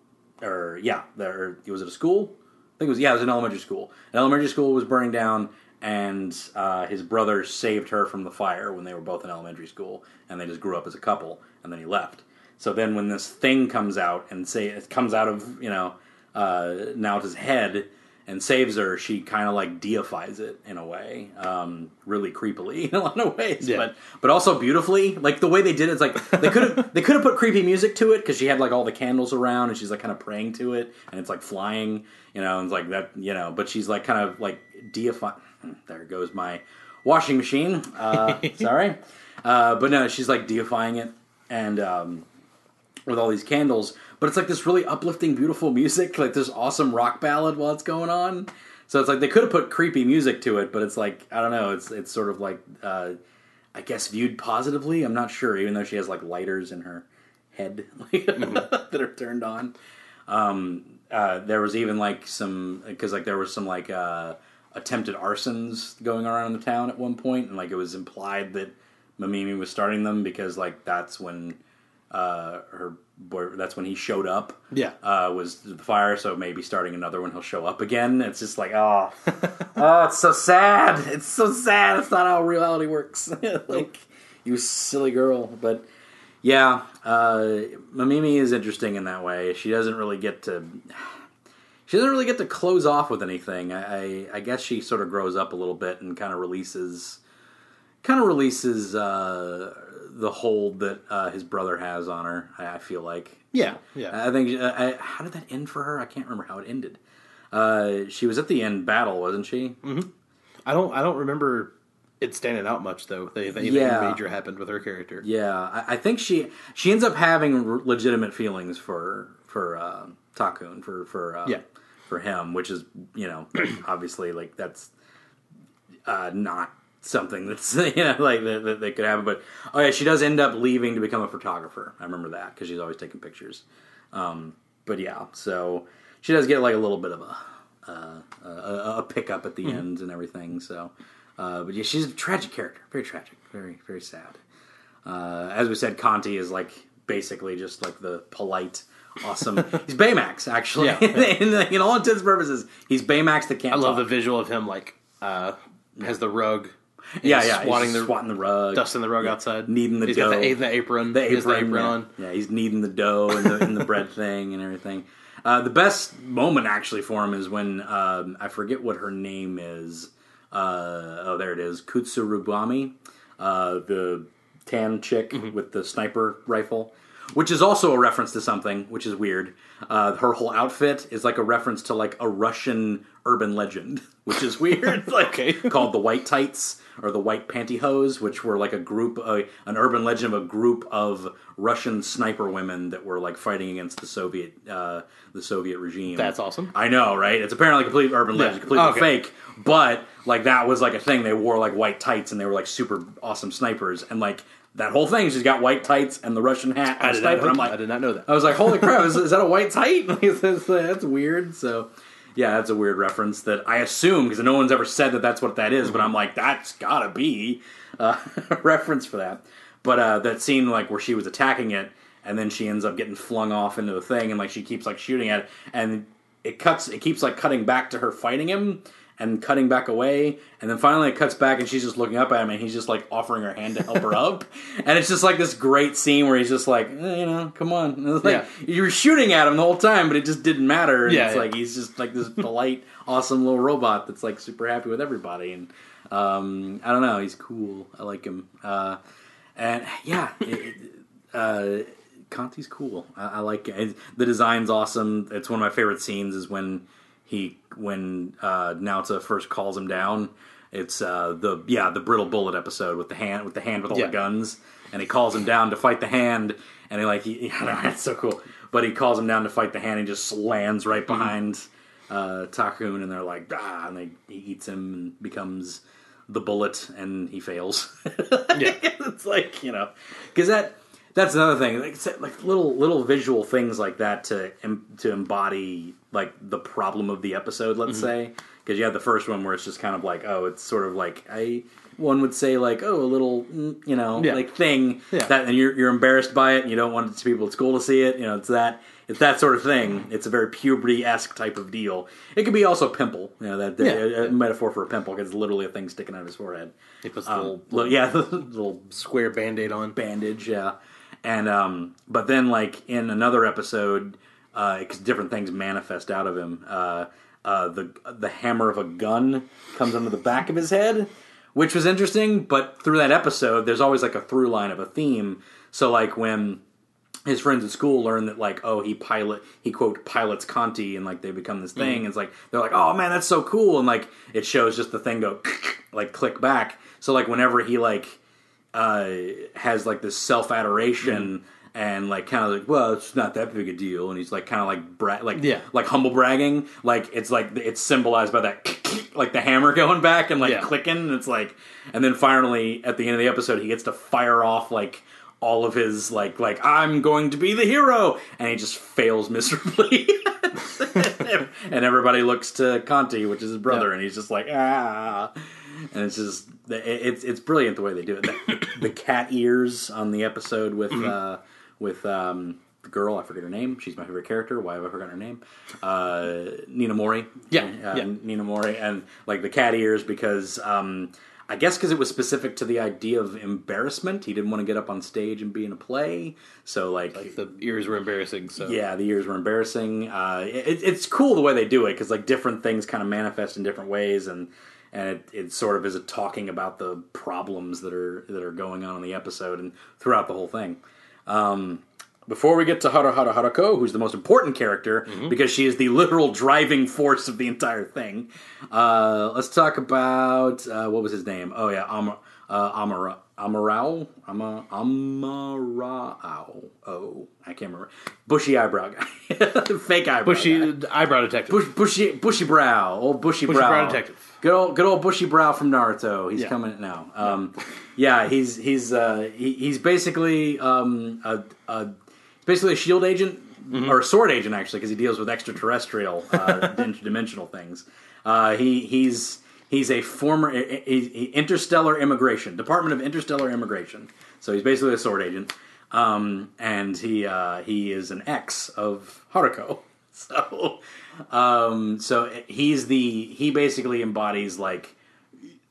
or yeah there was it a school? I think it was yeah it was an elementary school. An elementary school was burning down and uh, his brother saved her from the fire when they were both in elementary school and they just grew up as a couple and then he left. So then when this thing comes out and say it comes out of you know uh, Naota's head and saves her, she kind of like deifies it in a way, um, really creepily in a lot of ways, Yeah. but but also beautifully. Like the way they did it, it's like they could have they could have put creepy music to it because she had like all the candles around and she's like kind of praying to it and it's like flying, you know, and it's like that, you know. But she's like kind of like deify. There goes my washing machine. Uh, sorry, uh, but no, she's like deifying it and. Um, with all these candles, but it's like this really uplifting, beautiful music, like this awesome rock ballad while it's going on. So it's like they could have put creepy music to it, but it's like I don't know, it's it's sort of like uh, I guess viewed positively. I'm not sure, even though she has like lighters in her head like, that are turned on. Um, uh, there was even like some because like there was some like uh, attempted arsons going around in the town at one point, and like it was implied that Mamimi was starting them because like that's when uh, her boy that's when he showed up Yeah. uh, was the fire so maybe starting another one he'll show up again it's just like oh oh it's so sad it's so sad it's not how reality works like you silly girl but Yeah, uh, Mamimi is interesting in that way. She doesn't really get to. She doesn't really get to close off with anything. I, I, I guess she sort of grows up a little bit and kind of releases, kind of releases uh, the hold that uh, his brother has on her. I, I feel like. Yeah, yeah. I think. uh, I, how did that end for her? I can't remember how it ended. Uh, she was at the end battle, wasn't she? I don't. I don't remember it standing out much though. They, they, anything Yeah. major happened with her character. Yeah, I, I think she she ends up having legitimate feelings for for uh, Takun for for uh, Yeah. for him, which is you know obviously like that's uh, not something that's you know like that, that, that could happen. But oh yeah, she does end up leaving to become a photographer. I remember that because she's always taking pictures. Um, but yeah, so she does get like a little bit of a uh, a, a, pickup at the end and everything. So, uh, but yeah, she's a tragic character, very tragic, very very sad. Uh, as we said, Canti is like basically just like the polite, awesome. he's Baymax actually. Yeah. in, in all intents and purposes, he's Baymax that can't. I love the visual of him like uh, has the rug. Yeah he's yeah swatting the swatting the rug, dusting the rug outside, kneading the He's dough. got the, the apron. the apron, the apron yeah. on. Yeah, he's kneading the dough and the, and the bread thing and everything. Uh, the best moment actually for him is when um, I forget what her name is. Uh, oh, there it is, Kitsurubami, uh, the tan chick Mm-hmm. with the sniper rifle, which is also a reference to something, which is weird. Uh, her whole outfit is like a reference to like a Russian urban legend, which is weird. like Okay. called the White Tights or the White Pantyhose, which were like a group, uh, an urban legend of a group of Russian sniper women that were like fighting against the Soviet, uh, the Soviet regime. That's awesome. I know, right? It's apparently a complete urban legend, completely Okay. fake. But like that was like a thing. They wore like white tights and they were like super awesome snipers. And like that whole thing, she's got white tights and the Russian hat and I did, not, I'm like, I did not know that. I was like, holy crap, is, is that a white tight? Like, that's, that's weird. So, yeah, that's a weird reference that I assume, because no one's ever said that that's what that is, but I'm like, that's gotta be uh, a reference for that. But uh, that scene, like, where she was attacking it, and then she ends up getting flung off into the thing, and, like, she keeps, like, shooting at it, and it cuts, it keeps, like, cutting back to her fighting him, and cutting back away, and then finally it cuts back, and she's just looking up at him, and he's just like offering her hand to help her up, and it's just like this great scene where he's just like, eh, you know, come on, like Yeah. you were shooting at him the whole time, but it just didn't matter. And Yeah, it's yeah. like he's just like this polite, awesome little robot that's like super happy with everybody, and um, I don't know, he's cool. I like him, uh, and yeah, it, it, uh, Canti's cool. I, I like it. The design's awesome. It's one of my favorite scenes. Is when he when uh, Naota first calls him down. It's uh, the yeah the brittle bullet episode with the hand with the hand with all Yeah. the guns, and he calls him down to fight the hand, and he like he, I don't know, it's so cool. But he calls him down to fight the hand, and just lands right behind uh, Takun, and they're like ah, and they, he eats him and becomes the bullet, and he fails. Yeah. it's like you know because that that's another thing like like little little visual things like that to to embody like the problem of the episode let's Mm-hmm. say because you have the first one where it's just kind of like oh it's sort of like i one would say like oh a little mm, you know Yeah. like thing Yeah. that and you're you're embarrassed by it and you don't want people at school to see it you know it's that it's that sort of thing it's a very puberty esque type of deal it could be also pimple you know that, Yeah, a, a metaphor for a pimple because it's literally a thing sticking out of his forehead He puts um, little, little- yeah the little square band aid on. bandage, yeah. And um, but then like in another episode, uh, 'cause different things manifest out of him. Uh, uh, the the hammer of a gun comes under the back of his head, which was interesting. But through that episode, there's always like a through line of a theme. So like when his friends at school learn that like oh he pilot he quote pilots Canti and like they become this thing it's like they're like oh man that's so cool and like it shows just the thing go like click back so like whenever he like uh has like this self adoration and like kind of like well it's not that big a deal and he's like kind of like bra- like Yeah. like humble bragging like it's like it's symbolized by that like the hammer going back and like Yeah. clicking and it's like and then finally at the end of the episode he gets to fire off like all of his like like I'm going to be the hero and he just fails miserably and everybody looks to Canti which is his brother Yeah. and he's just like ah and it's just it's it's brilliant the way they do it the, the cat ears on the episode with Mm-hmm. uh with um the girl I forget her name she's my favorite character why have I forgotten her name uh Ninamori Yeah, uh, yeah. Ninamori and like the cat ears because um I guess because it was specific to the idea of embarrassment. He didn't want to get up on stage and be in a play. So like, like The ears were embarrassing. So yeah, the ears were embarrassing. Uh, it, it's cool the way they do it because like different things kind of manifest in different ways, and and it, it sort of is a talking about the problems that are that are going on in the episode and throughout the whole thing. Um, before we get to Hara Hara Harako, who's the most important character because she is the literal driving force of the entire thing, uh, let's talk about uh, what was his name? Oh yeah, Amar, uh, Amara, Amarao, Ama, Amarao. Oh, I can't remember. Bushy eyebrow guy, fake eyebrow. bushy guy. eyebrow detective. Bush, bushy, bushy brow, old bushy, brow. Bushy brow. brow detective. Good old, good old bushy brow from Naruto. He's Yeah. coming now. Um, yeah, he's he's uh, he, he's basically um, a, a he's basically a shield agent Mm-hmm. or a sword agent actually because he deals with extraterrestrial uh, interdimensional things. Uh, he he's he's a former interstellar immigration Department of Interstellar Immigration. So he's basically a sword agent, um, and he uh, he is an ex of Haruko. So um, so he's the he basically embodies like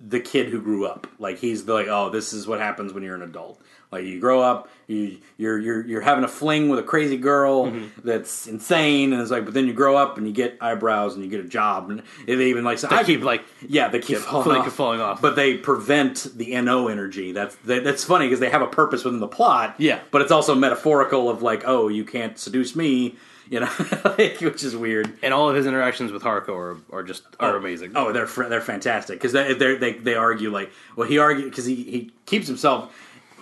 the kid who grew up. Like he's the like, oh, this is what happens when you're an adult. Like you grow up, you you're you're you're having a fling with a crazy girl that's insane, and it's like, but then you grow up and you get eyebrows and you get a job, and they even like so I keep like yeah, they keep falling, like off. falling off. but they prevent the no energy. That's that, that's funny because they have a purpose within the plot. Yeah. but it's also metaphorical of like, oh, you can't seduce me, you know, like, which is weird. and all of his interactions with Haruko are, are just are oh. amazing. Oh, they're fr- they're fantastic because they they they argue like well he argued because he he keeps himself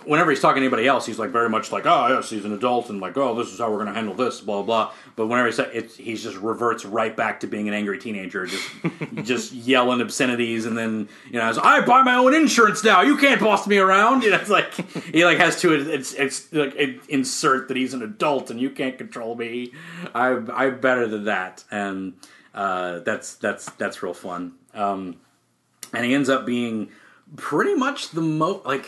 whenever he's talking to anybody else he's like very much like oh yes he's an adult and like oh this is how we're going to handle this blah blah but whenever he it he just reverts right back to being an angry teenager just just yelling obscenities and then you know I buy my own insurance now. You can't boss me around. You know it's like he like has to it's it's like insert that he's an adult and you can't control me. I I'm better than that. And uh, that's that's that's real fun. Um, and he ends up being pretty much the most like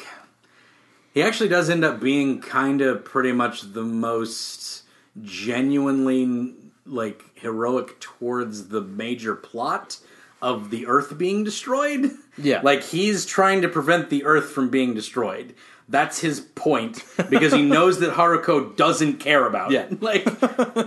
he actually does end up being kind of pretty much the most genuinely like heroic towards the major plot of the earth being destroyed Yeah. like he's trying to prevent the earth from being destroyed that's his point because he knows that Haruko doesn't care about Yeah. it. Like,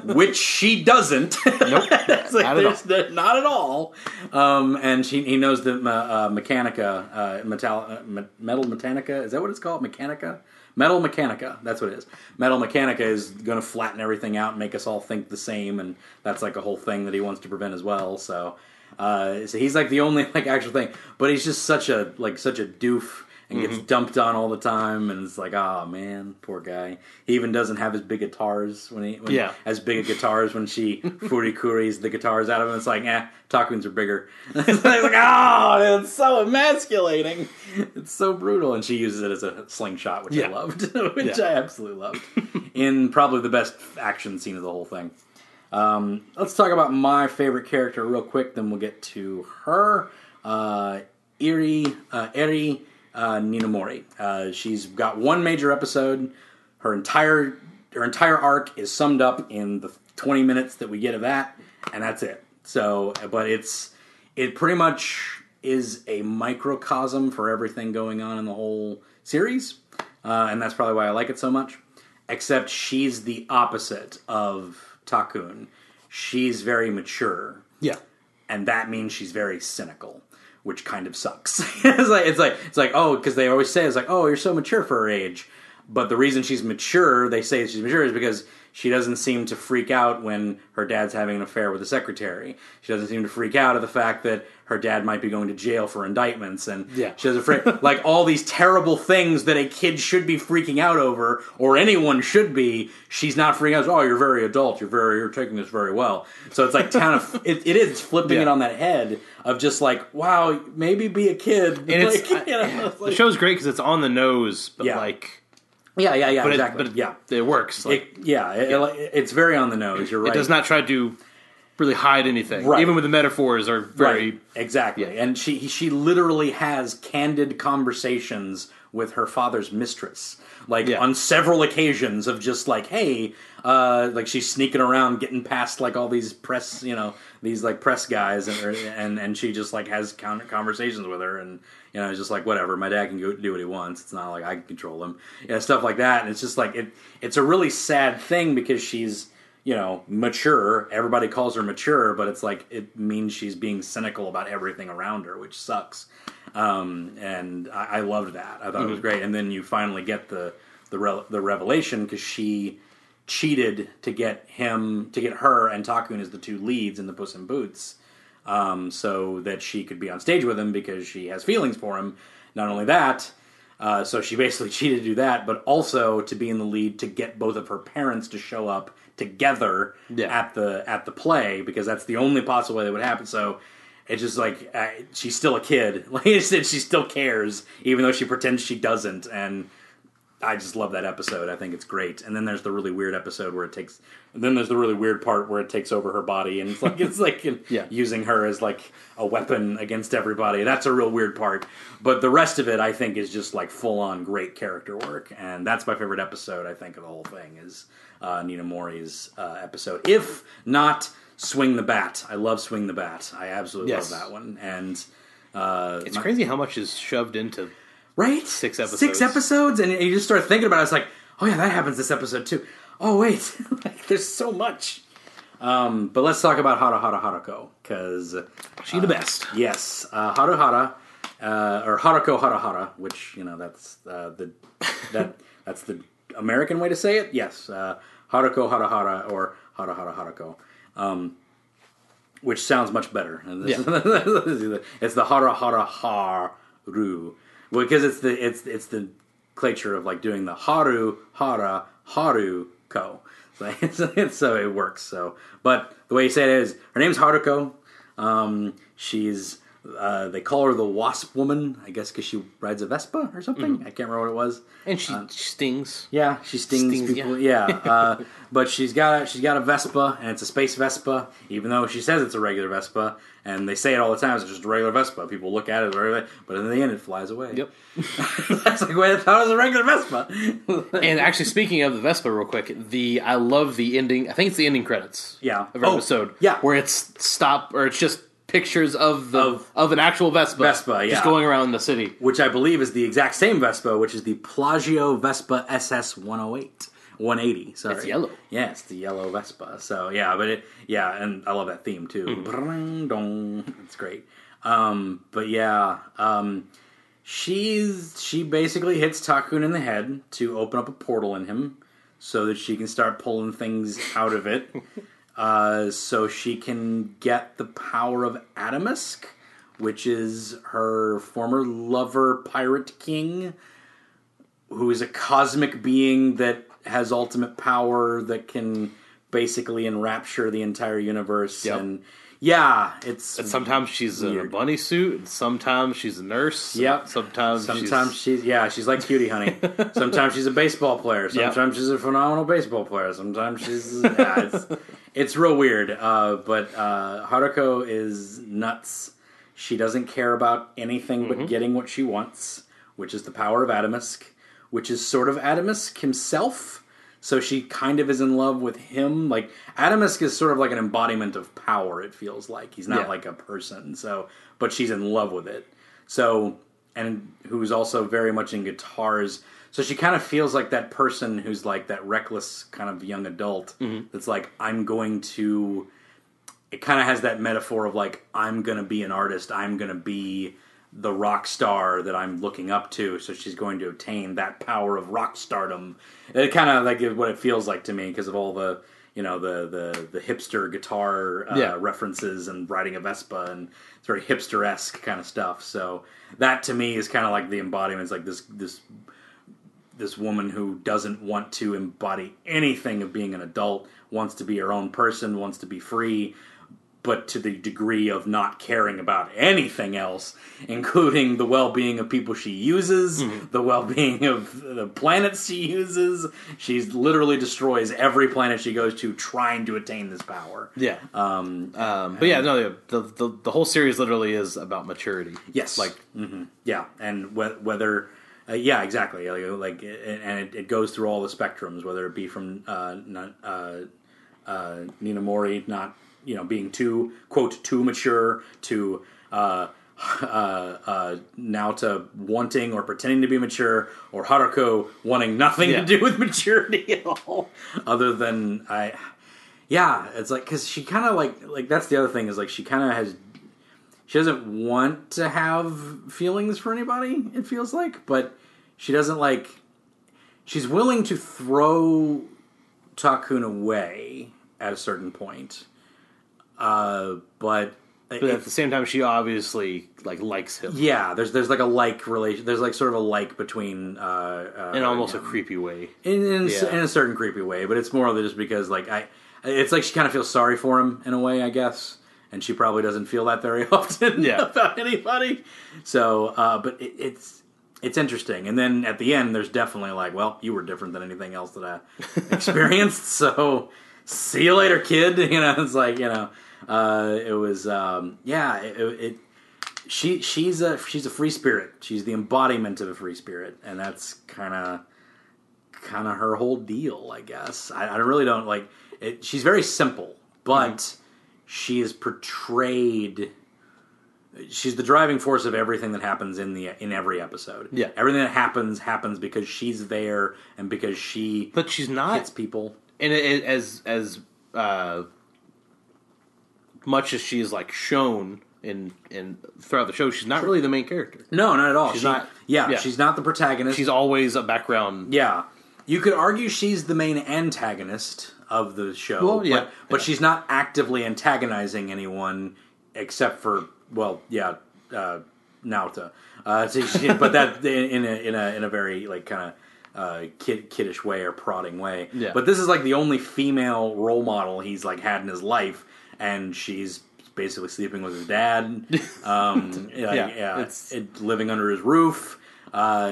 which she doesn't. Nope, like, Not at not at all. Um, and she, he knows that uh, uh, Mechanica, uh, metal, uh, Metal Mechanica, is that what it's called? Mechanica? Metal Mechanica, that's what it is. Metal Mechanica is going to flatten everything out and make us all think the same, and that's like a whole thing that he wants to prevent as well. So, uh, so he's like the only like actual thing, but he's just such a like such a doof and gets dumped on all the time, and it's like, oh man, poor guy. He even doesn't have his big guitars when he when, Yeah. as big a guitars when she furikuris the guitars out of him. It's like, eh, Takuns are bigger. it's like, oh, it's so emasculating. It's so brutal, and she uses it as a slingshot, which I loved, which Yeah. I absolutely loved. In probably the best action scene of the whole thing. Um, let's talk about my favorite character real quick, then we'll get to her. Uh, Iri, uh, Eri uh, Ninamori. Uh, she's got one major episode. Her entire her entire arc is summed up in the 20 minutes that we get of that, and that's it. So, but it's it pretty much is a microcosm for everything going on in the whole series, uh, and that's probably why I like it so much. Except she's the opposite of Takun. She's very mature Yeah. and that means she's very cynical, which kind of sucks. it's like it's like it's like oh, because they always say it's like oh, you're so mature for her age, but the reason she's mature, they say she's mature, is because she doesn't seem to freak out when her dad's having an affair with the secretary. She doesn't seem to freak out at the fact that her dad might be going to jail for indictments, and Yeah. she doesn't freak like all these terrible things that a kid should be freaking out over, or anyone should be. She's not freaking out. Oh, you're very adult. You're very. You're taking this very well. So it's like kind of it, it is flipping Yeah. it on that head of just like wow, maybe be a kid. And it's, you know, it's the show's great because it's on the nose, but Yeah. like, yeah, yeah, yeah, but exactly. it, but yeah, it works. Like, it, yeah, it- it- it's very on the nose. You're right. it does not try to really hide anything. Right. Even with the metaphors are very right exactly Yeah. and she she literally has candid conversations with her father's mistress. Like Yeah. on several occasions of just like, hey, uh, like she's sneaking around, getting past like all these press, you know, these like press guys, and and and she just like has con- conversations with her, and you know, it's just like whatever. My dad can go do what he wants. It's not like I can control him, yeah, stuff like that. And it's just like it. It's a really sad thing because she's you know mature. Everybody calls her mature, but it's like it means she's being cynical about everything around her, which sucks. Um, and I, I loved that. I thought it was great. And then you finally get the the re- the revelation because she cheated to get him to get her and Takun as the two leads in the Puss in Boots, um, so that she could be on stage with him because she has feelings for him. Not only that, uh, so she basically cheated to do that, but also to be in the lead to get both of her parents to show up together Yeah. at the at the play because that's the only possible way that would happen. So it's just like uh, she's still a kid. Like I said, she still cares even though she pretends she doesn't. And I just love that episode. I think it's great. And then there's the really weird episode where it takes. Then there's the really weird part where it takes over her body and it's like it's like Yeah. using her as like a weapon against everybody. That's a real weird part. But the rest of it, I think, is just like full on great character work, and that's my favorite episode. I think of the whole thing is uh, Ninamori's uh, episode. If not Swing the Bat, I love Swing the Bat. I absolutely Yes. love that one. And uh, It's my- crazy how much is shoved into. Right? Six episodes. Six episodes. and you just start thinking about it. It's like, oh yeah, that happens this episode too. Oh wait, like, there's so much. Um, but let's talk about Hara Hara Harako because She the best. yes, uh, Hara Hara uh, or Harako Hara Hara, which you know that's uh, the that that's the American way to say it. Yes, uh, Harako Hara Hara or Hara Hara Harako. Um, which sounds much better. Yeah. it's the hara hara haru because it's the it's it's the clature of like doing the haru hara haru ko. So, so it works. So, but the way you say it is, her name's Haruko. Um, she's uh, they call her the Wasp Woman, I guess, because she rides a Vespa or something. I can't remember what it was. And she stings. Yeah, she stings, Stings, people. Yeah, uh, but she's got a, she's got a Vespa, and it's a space Vespa. Even though she says it's a regular Vespa, and they say it all the time, it's just a regular Vespa. People look at it, as a regular, but in the end, it flies away. Yep. That's like wait, I thought it was a regular Vespa. And actually, speaking of the Vespa, real quick, the I love the ending. I think it's the ending credits. Yeah. Of Oh, episode. yeah. Where it's stop or it's just pictures of the Of- of, an actual Vespa. Vespa, yeah. Just going around the city. which I believe is the exact same Vespa, which is the Piaggio Vespa SS 108. 180, sorry. It's yellow. Yeah, it's the yellow Vespa. So, yeah, but it, yeah, and I love that theme too. Mm-hmm. It's great. Um, but yeah, um, she's, she basically hits Takun in the head to open up a portal in him so that she can start pulling things out of it. uh, so she can get the power of Atomsk, which is her former lover, Pirate King, who is a cosmic being that has ultimate power that can basically enrapture the entire universe. Yep. And yeah, it's And sometimes she's in a bunny suit. And sometimes she's a nurse. Yep. Sometimes. Sometimes she's, she's, yeah, she's like cutie honey. Sometimes she's a baseball player. Sometimes she's a phenomenal baseball player. Sometimes she's yeah, it's real weird. Uh, but uh, Haruko is nuts. She doesn't care about anything Mm-hmm. but getting what she wants, which is the power of Atomsk, which is sort of Atomsk himself. So she kind of is in love with him. Like Atomsk is sort of like an embodiment of power. It feels like he's not Yeah. like a person. So, but she's in love with it. So, and who's also very much in guitars. So she kind of feels like that person who's like that reckless kind of young adult. Mm-hmm. That's like I'm going to. It kind of has that metaphor of like I'm going to be an artist. I'm going to be the rock star that I'm looking up to. So she's going to attain that power of rock stardom. It kind of like is what it feels like to me because of all the you know the the the hipster guitar uh, Yeah. references and riding a Vespa and it's very hipster esque kind of stuff. So that to me is kind of like the embodiment. It's like this this this woman who doesn't want to embody anything of being an adult, wants to be her own person, wants to be free, but to the degree of not caring about anything else, including the well being of people she uses, the well being of the planets she uses. She literally destroys every planet she goes to trying to attain this power. yeah. Um, Um, but yeah, no, the, the the whole series literally is about maturity. Yes, Like hmm yeah, and wh- whether Uh, yeah, exactly. Like, and it, it goes through all the spectrums, whether it be from uh, not, uh, uh, Ninamori not you know being too quote too mature to uh, uh, uh, Naota wanting or pretending to be mature, or Haruko wanting nothing Yeah. to do with maturity at all, other than I. Yeah, it's like because she kind of like like that's the other thing is like she kind of has she doesn't want to have feelings for anybody it feels like but she doesn't like she's willing to throw takun away at a certain point uh but, But it- at the same time, she obviously like likes him yeah there's there's like a like relation there's like sort of a like between uh, uh in almost you a creepy way. in in, Yeah. in a certain creepy way, but it's more of just because like I, it's like she kind of feels sorry for him in a way, I guess, and she probably doesn't feel that very often Yeah. about anybody. So, uh, but it, it's it's interesting, and then at the end, there's definitely like, well, you were different than anything else that I experienced, so see you later, kid. You know, it's like you know, uh, it was um, yeah, it. it she she's a she's a free spirit. She's the embodiment of a free spirit, and that's kind of kind of her whole deal, I guess. I, I really don't like it. She's very simple, but Mm-hmm. she is portrayed. She's the driving force of everything that happens in the in every episode. Yeah. everything that happens happens because she's there and because she But she's not hits people. and it, it, as as uh, much as she is like shown in in throughout the show, she's not really the main character. No, not at all. She's She- not- Yeah, yeah. she's not the protagonist. She's always a background. Yeah, you could argue she's the main antagonist of the show. Well, yeah, but, but yeah. she's not actively antagonizing anyone except for well, yeah, uh, Naota. Uh, so she- but that in a in a in a very like kind of. Uh, kid, kiddish way or prodding way, Yeah. but this is like the only female role model he's like had in his life, and she's basically sleeping with his dad. Um, yeah, Yeah, yeah, it's- it, living under his roof. Uh,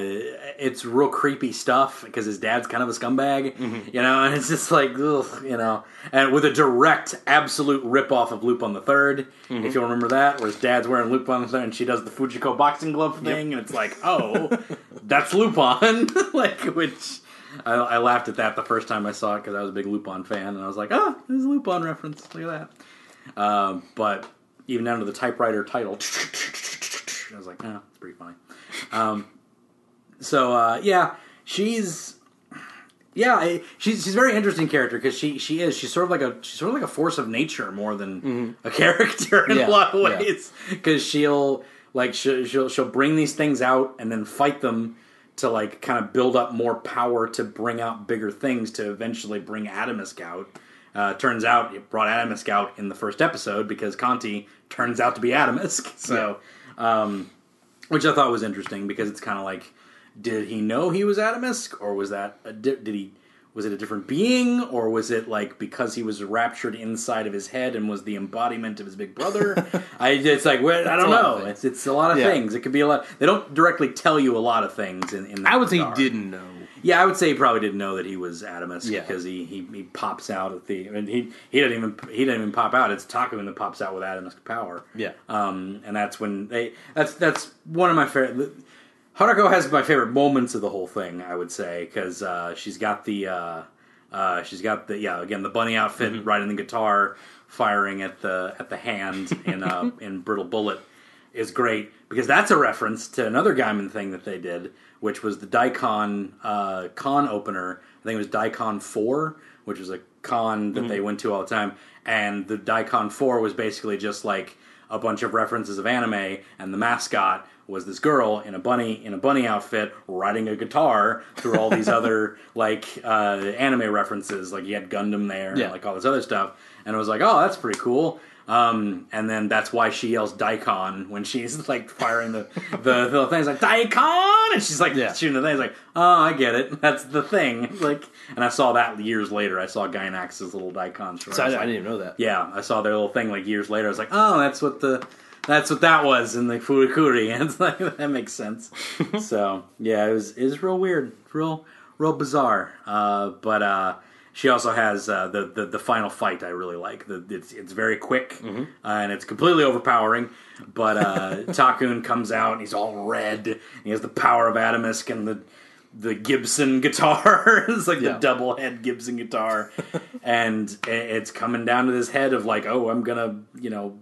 it's real creepy stuff because his dad's kind of a scumbag, you know, and it's just like, ugh, you know, and with a direct, absolute rip off of Lupin the 3rd if you'll remember that, where his dad's wearing Lupin the 3rd and she does the Fujiko boxing glove thing, and it's like, oh, that's Lupin, like, which I, I laughed at that the first time I saw it because I was a big Lupin fan, and I was like, oh, there's a Lupin reference, look at that. Um, but even down to the typewriter title, I was like, oh, it's pretty funny. Um, so uh, yeah, she's yeah, she's she's a very interesting character because she she is she's sort of like a she's sort of like a force of nature more than a character in Yeah, a lot of ways because she'll like she'll, she'll she'll bring these things out and then fight them to like kind of build up more power to bring out bigger things to eventually bring Atomsk out. Uh, turns out it brought Atomsk out in the first episode because Canti turns out to be Atomsk. So, um, which I thought was interesting because it's kind of like, did he know he was Atomsk, or was that a di- did he was it a different being, or was it like because he was raptured inside of his head and was the embodiment of his big brother? I it's like well, I don't a lot of know. It's it's a lot of Yeah. things. It could be a lot. They don't directly tell you a lot of things in. in I would say he didn't know. Yeah, I would say he probably didn't know that he was Atomsk Yeah. because he, he, he pops out at the and he he doesn't even he doesn't even pop out. It's Takun that pops out with Atomsk power. Yeah. Um, and that's when they that's that's one of my favorite. Haruko has my favorite moments of the whole thing. I would say because uh, she's got the uh, uh, she's got the yeah again the bunny outfit Mm-hmm. riding the guitar, firing at the at the hand in uh, in Brittle Bullet is great because that's a reference to another Gainax thing that they did, which was the Daicon uh, con opener. I think it was Daicon Four, which was a con that they went to all the time, and the Daicon Four was basically just like a bunch of references of anime, and the mascot was this girl in a bunny in a bunny outfit riding a guitar through all these other like uh, anime references. Like you had Gundam there, and like all this other stuff, and it was like, oh, that's pretty cool. Um, and then that's why she yells Daicon when she's like firing the the, the things like Daicon, and she's like Yeah. shooting the thing. It's like, oh, I get it. That's the thing. Like, and I saw that years later. I saw Gainax's little Daicon. short. So I, I like, didn't even know that. yeah, I saw their little thing like years later. I was like, oh, that's what the that's what that was in the Furikuri, and it's like that makes sense. so yeah, it was it was real weird, real real bizarre. Uh, but uh, she also has uh, the, the the final fight. I really like. The, it's it's very quick Mm-hmm. uh, and it's completely overpowering. But uh, Takun comes out and he's all red. And he has the power of Atomsk and the the Gibson guitar. it's like Yeah. the double head Gibson guitar, and it's coming down to this head of like, oh, I'm gonna, you know,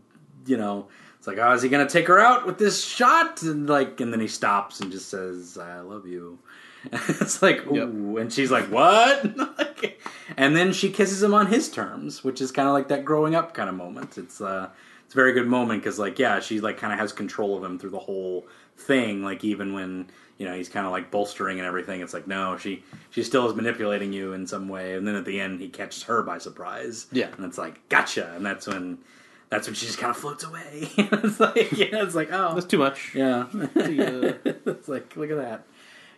you know. It's like, oh, is he gonna take her out with this shot? And like, and then he stops and just says, "I love you." it's like, ooh, and she's like, "What?" Like, and then she kisses him on his terms, which is kind of like that growing up kind of moment. It's uh, it's a very good moment because, like, yeah, she like kind of has control of him through the whole thing. Like, even when you know he's kind of like bolstering and everything, it's like, no, she she still is manipulating you in some way. And then at the end, he catches her by surprise. Yeah. and it's like, gotcha. And that's when that's when she just kind of floats away. it's like, yeah, it's like, oh, That's too much. yeah. Uh, it's like look at that.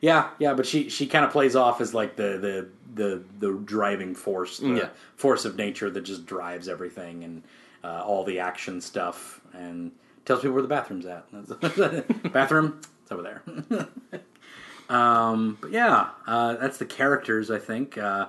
Yeah, yeah, but she she kind of plays off as like the the the the driving force, the Yeah. force of nature that just drives everything and uh, all the action stuff and tells people where the bathroom's at. Bathroom, it's over there. um, but yeah, uh, that's the characters. I think. Uh,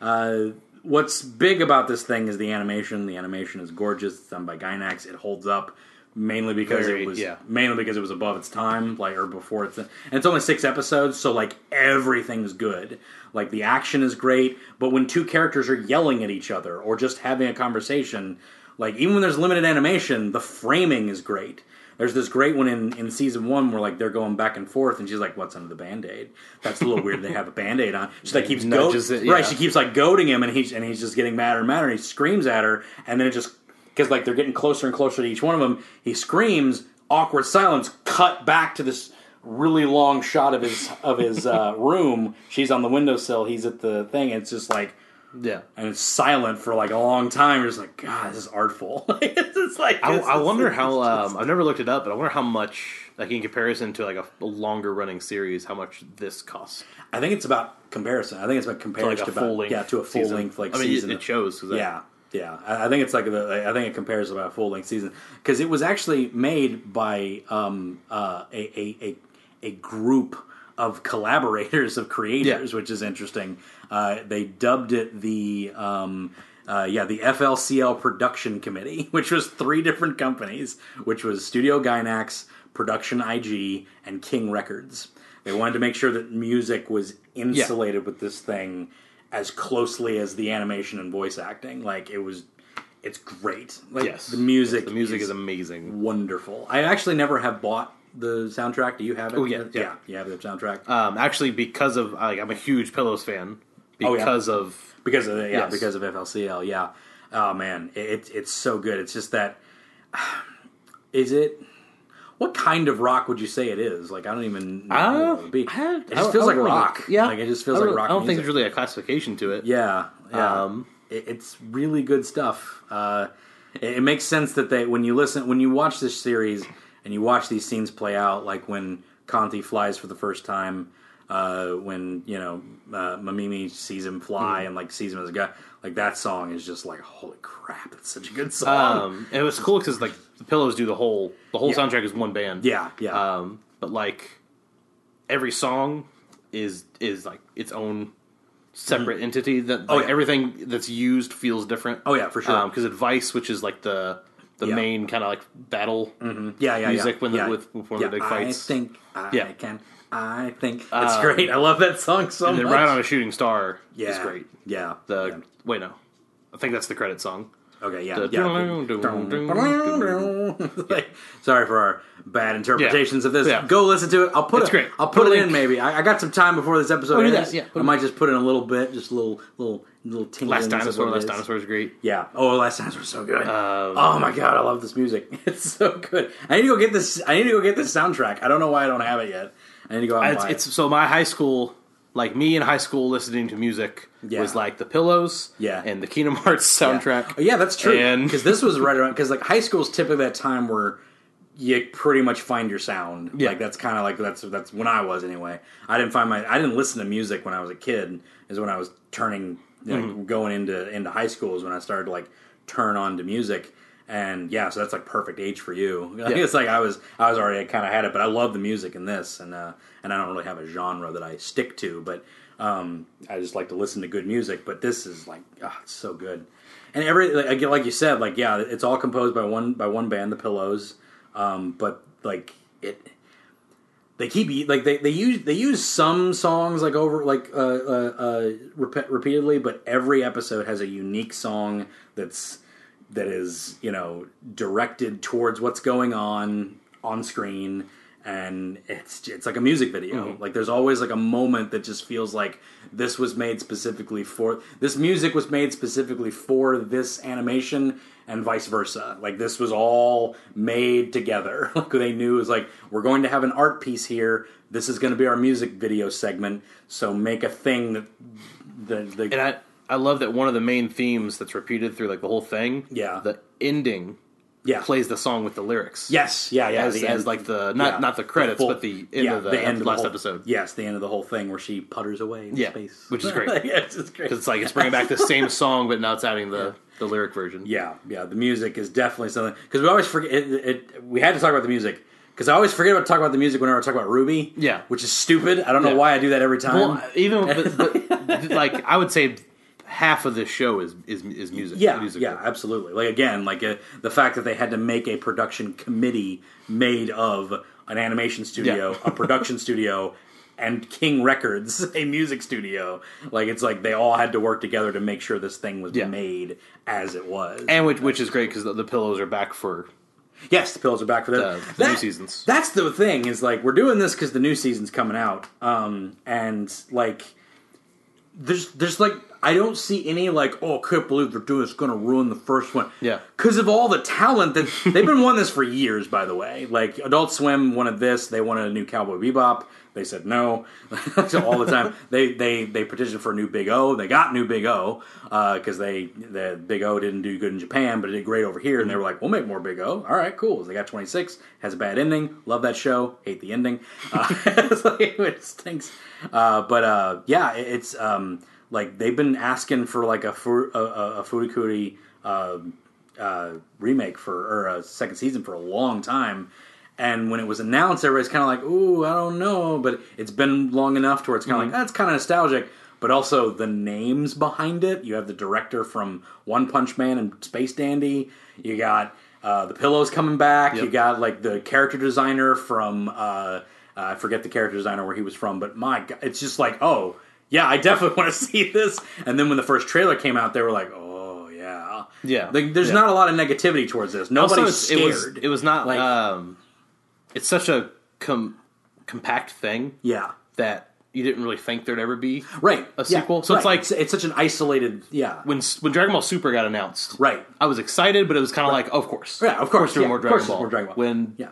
uh, what's big about this thing is the animation. The animation is gorgeous. It's done by Gainax. It holds up mainly because Very- it was yeah. mainly because it was above its time, like or before it's and it's only six episodes, so like everything's good. Like the action is great, but when two characters are yelling at each other or just having a conversation, like even when there's limited animation, the framing is great. There's this great one in, in season one where like they're going back and forth, and she's like, "What's under the band aid?" That's a little weird. They have a band aid on. She like keeps goad- it, right. She keeps like goading him, and he's and he's just getting madder and madder. And he screams at her, and then it just because like they're getting closer and closer to each one of them. He screams, awkward silence. Cut back to this really long shot of his of his uh, room. She's on the windowsill. He's at the thing. And it's just like yeah. and it's silent for like a long time. You're just like, God, this is artful. it's like I, it's- I wonder it's- how. it's Um, I've never looked it up, but I wonder how much, like in comparison to like a, a longer running series, how much this costs. I think it's about comparison. I think it's about To comparison like a to full about, length, yeah to a full season. length like I mean, season. it, shows. Yeah, yeah. I, I think it's like the, I think it compares about a full length season because it was actually made by um, uh, a, a a a group of collaborators of creators, which is interesting. Uh, they dubbed it the. Um, uh, yeah, the FLCL Production Committee, which was three different companies, which was Studio Gainax, Production IG, and King Records. They wanted to make sure that music was insulated with this thing as closely as the animation and voice acting. Like it was, it's great. Like Yes. the music, The music is amazing. wonderful. I actually never have bought the soundtrack. Do you have it? Oh, yeah, yeah. yeah. You have the soundtrack Um, actually, because of like, I'm a huge Pillows fan. Oh, yeah. Because of because of yeah Yes. because of FLCL. Yeah. Oh man, it, it's so good. It's just that. Is it? What kind of rock would you say it is? Like I don't even know. Uh, what it, would be. I- it I- just feels I like don't rock. really- Yeah, like it just feels I like rock. I don't think there's really a classification to it. Yeah, yeah. Um, it, it's really good stuff. Uh, it, it makes sense that they when you listen when you watch this series and you watch these scenes play out, like when Canti flies for the first time, uh, when you know uh, Mamimi sees him fly Mm-hmm. and like sees him as a guy, like that song is just like holy crap, it's such a good song. Um, and it was cool because like the Pillows do the whole the whole Yeah. soundtrack is one band. yeah, yeah, Um, but like every song is is like its own separate entity that like, Oh, yeah. everything that's used feels different. Oh, yeah, for sure. Because advice, which is like the the Yeah. main kind of like battle yeah, yeah, music when the- with- with one of yeah, the big fights. I think I Yeah. can. I think it's Um, great. I love that song so and then much. right on a shooting star yeah, is great. Yeah, The yeah. wait no, I think that's the credit song. Okay, yeah, The yeah. Like, sorry for our bad interpretations of this. Yeah. Go listen to it. I'll put It's it. great. I'll put, Put it in maybe. I, I got some time before this episode Oh, ends. yeah, I might just put in a little bit, just a little, little, little tingle. Last dinosaur, last dinosaur is great. Yeah. Oh, last dinosaur was so good. Um, oh my god, I love this music. It's so good. I need to go get this. I need to go get this soundtrack. I don't know why I don't have it yet. I need to go out and It's, it's so my high school, like me in high school, listening to music Yeah. was like the Pillows, Yeah. and the Kingdom Hearts soundtrack. Oh, yeah, that's true. Because this was right around. Because like high school is typically that time where you pretty much find your sound. Yeah. Like that's kind of like that's that's when I was anyway. I didn't find my. I didn't listen to music when I was a kid. Is when I was turning, you know, Mm-hmm. going into into high school is when I started to like turn on to music. And yeah, so that's like perfect age for you. It's like I was I was already kind of had it, but I love the music in this, and uh, and I don't really have a genre that I stick to, but um, I just like to listen to good music. But this is like ah, it's so good, and every like, like you said, like yeah, it's all composed by one by one band, the Pillows, um, but like it they keep like they, they use they use some songs like over like uh, uh, uh rep- repeatedly, but every episode has a unique song that's that is you know directed towards what's going on on screen, and it's it's like a music video. Mm-hmm. Like there's always like a moment that just feels like this was made specifically for this music was made specifically for this animation and vice versa. Like this was all made together. Like they knew it was like we're going to have an art piece here. This is going to be our music video segment. So make a thing that the, the And I I love that one of the main themes that's repeated through like the whole thing. Yeah. The ending yeah plays the song with the lyrics. Yes, yeah, yeah. As, the as end- like the not yeah, not the credits, full- but the end of the, end last whole- episode. Yes, the end of the whole thing where she putters away in Yeah, space, which is great. yes, it's great. Because it's like it's bringing back the same song, but now it's adding the the lyric version. Yeah, yeah. The music is definitely something because we always forget. It, it, we had to talk about the music because I always forget about to talk about the music whenever I talk about Ruby. Yeah. which is stupid. I don't know Yeah. why I do that every time. Well, even like I would say half of this show is is, is music. yeah, musical. yeah, absolutely. Like again, like uh, the fact that they had to make a production committee made of an animation studio, Yeah. a production studio, and King Records, a music studio. Like it's like they all had to work together to make sure this thing was Yeah. made as it was. and which which is great because the, the pillows are back for Yes, the pillows are back for The- that. the new seasons. That's the thing is like we're doing this because the new season's coming out, um, and like there's there's like I don't see any like oh I can't believe they're doing it's going to ruin the first one. Yeah. because of all the talent that they've been wanting this for years. By the way, like Adult Swim wanted this, they wanted a new Cowboy Bebop. They said no so all the time. they they they petitioned for a new Big O. They got new Big O because they the Big O didn't do good in Japan, but it did great over here. And they were like, "We'll make more Big O." All right, cool. So they got twenty six. Has a bad ending. Love that show. Hate the ending. Uh, it's like, it stinks. Uh, but uh, yeah, it- it's um, like they've been asking for like a fu- a, a, a Furikuri uh, uh, remake for or a second season for a long time. And when it was announced, everybody's kind of like, "Ooh, I don't know," but it's been long enough to where it's kind of like that's kind of nostalgic. But also the names behind it. You have the director from One Punch Man and Space Dandy. You got uh, the Pillows coming back. You got like the character designer from uh, uh, I forget the character designer where he was from, but my god, it's just like, oh yeah, I definitely want to see this. And then when the first trailer came out, they were like, oh yeah, Yeah. Like, there's Yeah. not a lot of negativity towards this. Nobody's Also, scared. it was it was not Like- um it's such a com- compact thing yeah. that you didn't really think there'd ever be Right, a yeah, sequel. So it's like it's, it's such an isolated, yeah, when when Dragon Ball Super got announced, right, I was excited, but it was kind of like, oh, of course, yeah, of course, there yeah, more of Dragon course, Ball. more Dragon Ball. When yeah,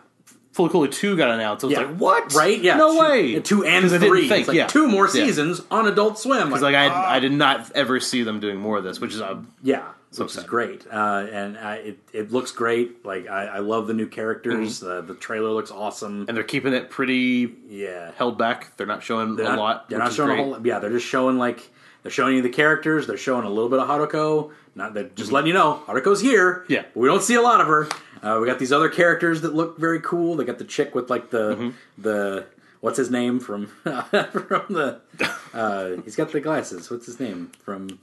FLCL Two got announced, I was yeah, like, what? Right, yeah, no two, way, two and I three. think, like yeah. two more Yeah. seasons on Adult Swim. Because like I, ah. I did not ever see them doing more of this, which is uh, Yeah, which is great, uh, and uh, it it looks great. Like I, I love the new characters. Mm-hmm. Uh, the trailer looks awesome. and they're keeping it pretty yeah, held back. They're not showing they're a not, lot. They're not showing great. a whole. Yeah, they're just showing like they're showing you the characters. They're showing a little bit of Haruko. Not that just letting you know Haruko's here. Mm-hmm. Yeah. but we don't see a lot of her. Uh, we got these other characters that look very cool. They got the chick with like the Mm-hmm. the what's his name from from the uh, he's got the glasses. What's his name from?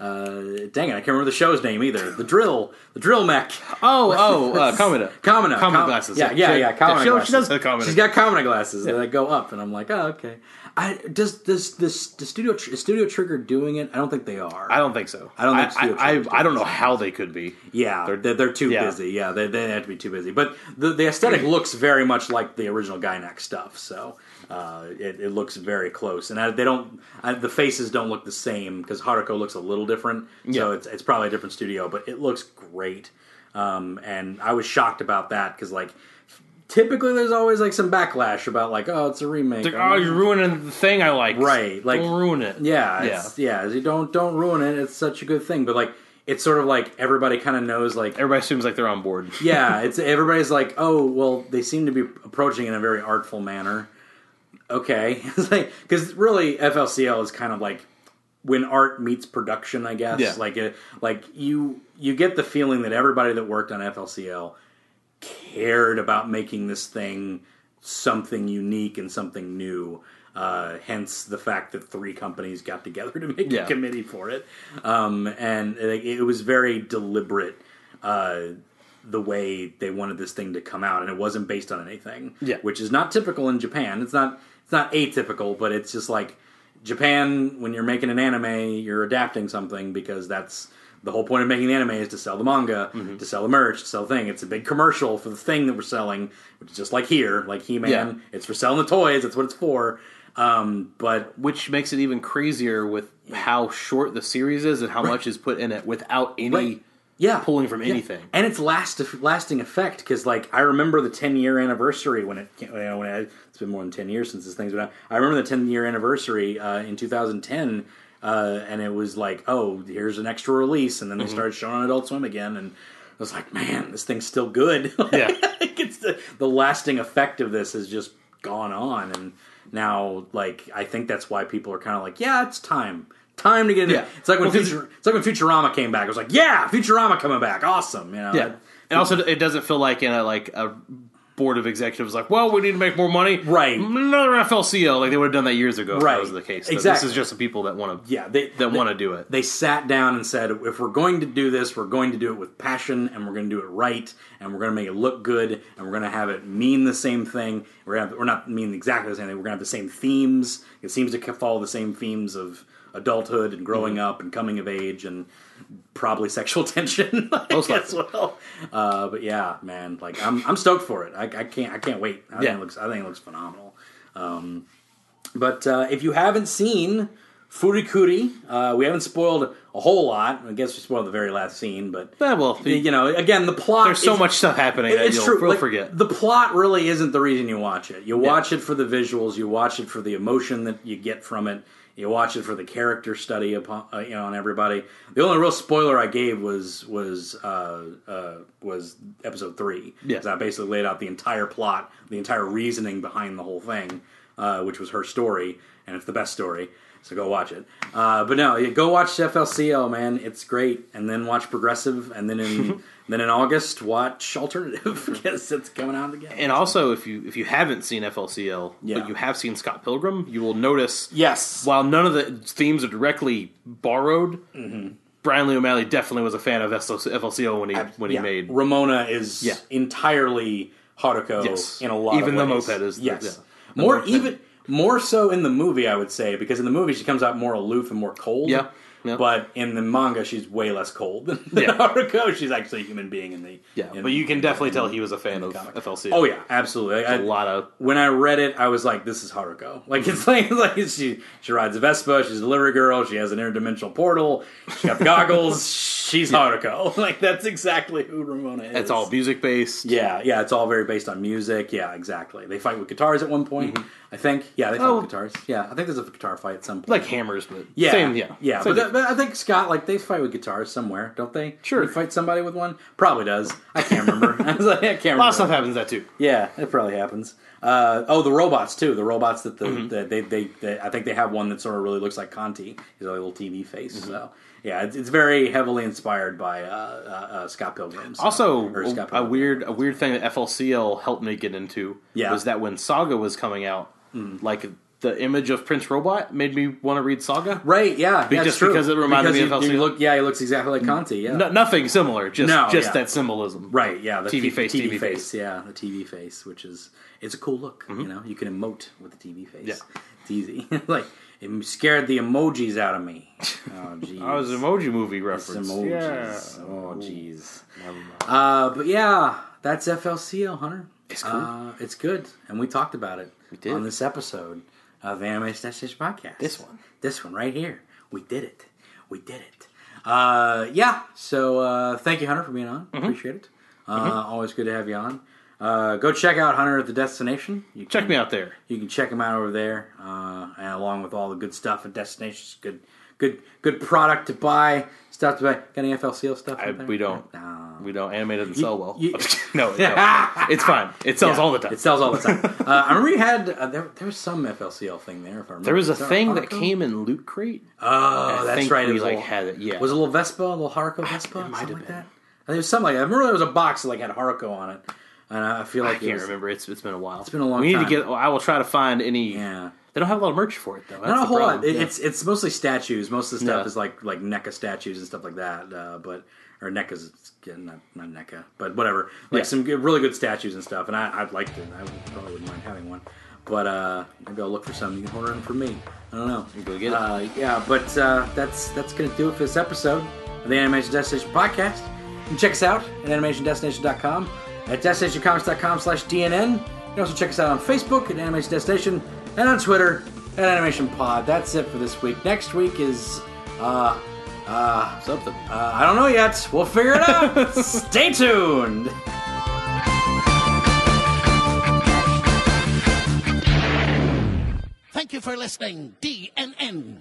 Uh, dang it, I can't remember the show's name either. The drill, the drill mech. Oh, oh, uh, Kamina. Kamina. Kamina Kam- glasses. Yeah, yeah, She- yeah. Kamina she, glasses. she does Kamina. She's got Kamina glasses that go up, and I'm like, oh, okay. I does does this the studio is Studio Trigger doing it? I don't think they are. I don't think so. I don't think Studio I, Trigger's I, I don't know how they could be. yeah, they're they're, they're too Yeah. busy. Yeah, they they have to be too busy. But the the aesthetic looks very much like the original Gainax stuff. So. Uh, it, it looks very close, and I, they don't. I, the faces don't look the same because Haruko looks a little different. So Yeah. it's it's probably a different studio, but it looks great. Um, and I was shocked about that because like typically there's always like some backlash about like oh it's a remake. It's like, oh, you're ruining the thing I like. Right, like- don't ruin it. yeah, it's, yeah. You don't don't ruin it. It's such a good thing, but like it's sort of like everybody kind of knows like Everybody assumes like they're on board. yeah, it's everybody's like, oh, well, they seem to be approaching it in a very artful manner. Okay, it's like because really FLCL is kind of like when art meets production, I guess. Yeah. Like a, like you you get the feeling that everybody that worked on FLCL cared about making this thing something unique and something new. Uh, hence the fact that three companies got together to make Yeah. a committee for it, um, and it, it was very deliberate. Uh, the way they wanted this thing to come out, and it wasn't based on anything, Yeah. which is not typical in Japan. It's not it's not atypical, but it's just like Japan when you're making an anime, you're adapting something because that's the whole point of making the anime is to sell the manga, Mm-hmm. to sell the merch, to sell the thing. It's a big commercial for the thing that we're selling, which is just like here, like He Man. Yeah. It's for selling the toys. That's what it's for. Um, but which makes it even crazier with how short the series is and how much is put in it without any Right. yeah, pulling from Yeah. anything. and it's last lasting effect because like I remember the ten year anniversary when it you know, when it, it's been more than ten years since this thing's been out. I remember the ten year anniversary uh, in 2010, uh, and it was like, oh, here's an extra release, and then Mm-hmm. they started showing Adult Swim again, and I was like, man, this thing's still good. Yeah. It's the the lasting effect of this has just gone on, and now like I think that's why people are kind of like, yeah, it's time. Time to get in. Yeah. It's like when Well, Futur- it's like when Futurama came back. I was like, yeah, Futurama coming back, awesome. You know, Yeah, and also it doesn't feel like in a like a board of executives like, well, we need to make more money, Right. Another FLCL, like they would have done that years ago. If Right. that was the case. This Exactly. is just the people that want to, yeah, they that they- want to do it. They sat down and said, if we're going to do this, we're going to do it with passion, and we're going to do it right, and we're going to make it look good, and we're going to have it mean the same thing. We're going to, we're not mean exactly the same thing. We're going to have the same themes. It seems to follow the same themes of adulthood and growing Mm-hmm. up and coming of age and probably sexual tension Most like, as likely. well. Uh, but yeah, man, like I'm I'm stoked for it. I, I can't I can't wait. I Yeah. think it looks I think it looks phenomenal. Um, but uh, if you haven't seen Furikuri, uh, we haven't spoiled a whole lot. I guess we spoiled the very last scene, but Yeah, well, you know, again, the plot. there's so much stuff happening that It's you'll true. we'll like, forget. The plot really isn't the reason you watch it. You watch it for the visuals. You watch it for the emotion that you get from it. You watch it for the character study upon uh, you know on everybody. The only real spoiler I gave was was uh, uh, was episode three. Yeah. I basically laid out the entire plot, the entire reasoning behind the whole thing, uh, which was her story, and it's the best story. So go watch it. Uh, but no, yeah, go watch FLCL, man. It's great. And then watch Progressive, and then in then in August watch Alternative because it's coming out again. And also, if you if you haven't seen FLCL, Yeah. but you have seen Scott Pilgrim, you will notice yes, while none of the themes are directly borrowed, Brian Lee O'Malley definitely was a fan of FLCL when he when he Yeah. made. Ramona is Yeah. entirely Haruko Yes. in a lot. Of ways. Even the moped is the- yes, yeah. The more moped. even more so in the movie, I would say, because in the movie she comes out more aloof and more cold. Yeah, yeah. But in the manga, she's way less cold than Yeah. Haruko. She's actually a human being in the Yeah, in- but you can definitely tell he was a fan of comic. FLCL. Oh yeah, absolutely. I- a lot of when I read it, I was like, "This is Haruko." Like it's like, like she she rides a Vespa. She's a delivery girl. She has an interdimensional portal. She got the goggles. she's Haruko. Like that's exactly who Ramona is. it's all music based. Yeah, yeah. It's all very based on music. Yeah, exactly. They fight with guitars at one point. Mm-hmm. I think. Yeah, they fight Oh. with guitars. Yeah, I think there's a guitar fight at some point. like hammers, but Yeah, same. Yeah, yeah. Same But, that- but I think Scott, like, they fight with guitars somewhere, don't they? Sure. He fight somebody with one. Probably does. I can't remember. I was like, I can't remember. a lot of stuff happens that too. Yeah, it probably happens. Uh, oh, the robots too. The robots that the, Mm-hmm. the they, they they I think they have one that sort of really looks like Canti. He's a little TV face. Mm-hmm. So yeah, it's, it's very heavily inspired by uh, uh, uh, Scott Pilgrim's. Also, Or Scott a, weird a weird thing that FLCL helped me get into Yeah. Mm. was that when Saga was coming out, like the image of Prince Robot made me want to read Saga. Right? Yeah, Be- yeah, just true. because it reminded Because me of he- he look, yeah, he looks exactly like Canti. Yeah, No, nothing similar, just No, just yeah. that symbolism. Right, yeah, the TV t- face, TV, TV face, face. yeah, the TV face, which is it's a cool look. You know, you can emote with the TV face. Yeah. it's easy. like it scared the emojis out of me. Oh, jeez. Oh, it was an emoji movie It's reference. emojis. Yeah. Oh, jeez. Uh, but yeah, that's FLCL, Hunter. It's cool. Uh, it's good, and we talked about it did. on this episode of Anime Stash Podcast. This one. this one right here. We did it. We did it. Uh, yeah. So uh, thank you, Hunter, for being on. Mm-hmm. Appreciate it. Uh, Always good to have you on. Uh, go check out Hunter at the Destination. You Check can- me out there. You can check him out over there, uh, and along with all the good stuff at Destinations. Good, good, good product to buy. Stuff to buy. Got any FLCL stuff? I- we don't. No. We don't animate doesn't sell well. you- no, no, it's fine. It sells Yeah, all the time. It sells all the time. uh, I remember you had uh, there. There was some FLCL thing there. If I remember, there was a that thing that came in Loot Crate. Oh, I that's think right. we, it like, little- had it, yeah. Was it a little Vespa, a little Haruko Vespa? it might something have like been. that. I think it was something like that. I remember there was a box that like had Haruko on it, and I feel I like it can't was- remember. It's it's been a while. It's been a long We need time. to get. I will try to find any. Yeah. They don't have a lot of merch for it though. That's Not a whole lot. It, Yeah. It's it's mostly statues. Most of the stuff Yeah. is like like NECA statues and stuff like that. Uh, but or NECA's yeah, not not NECA, but whatever. Like Yeah. some good, really good statues and stuff. And I, I'd like to. I probably wouldn't mind having one. But uh, maybe I'll look for some. You can order them for me. I don't know. You go get it. Uh, yeah, but uh, that's that's gonna do it for this episode of the Animation Destination podcast. You can check us out at animationdestination.com, at destinationcomics.com slash DNN. You can also check us out on Facebook at Animation Destination and on Twitter at Animation Pod. That's it for this week. Next week is uh uh something. uh, I don't know yet. We'll figure it out. Stay tuned. Thank you for listening, DNN.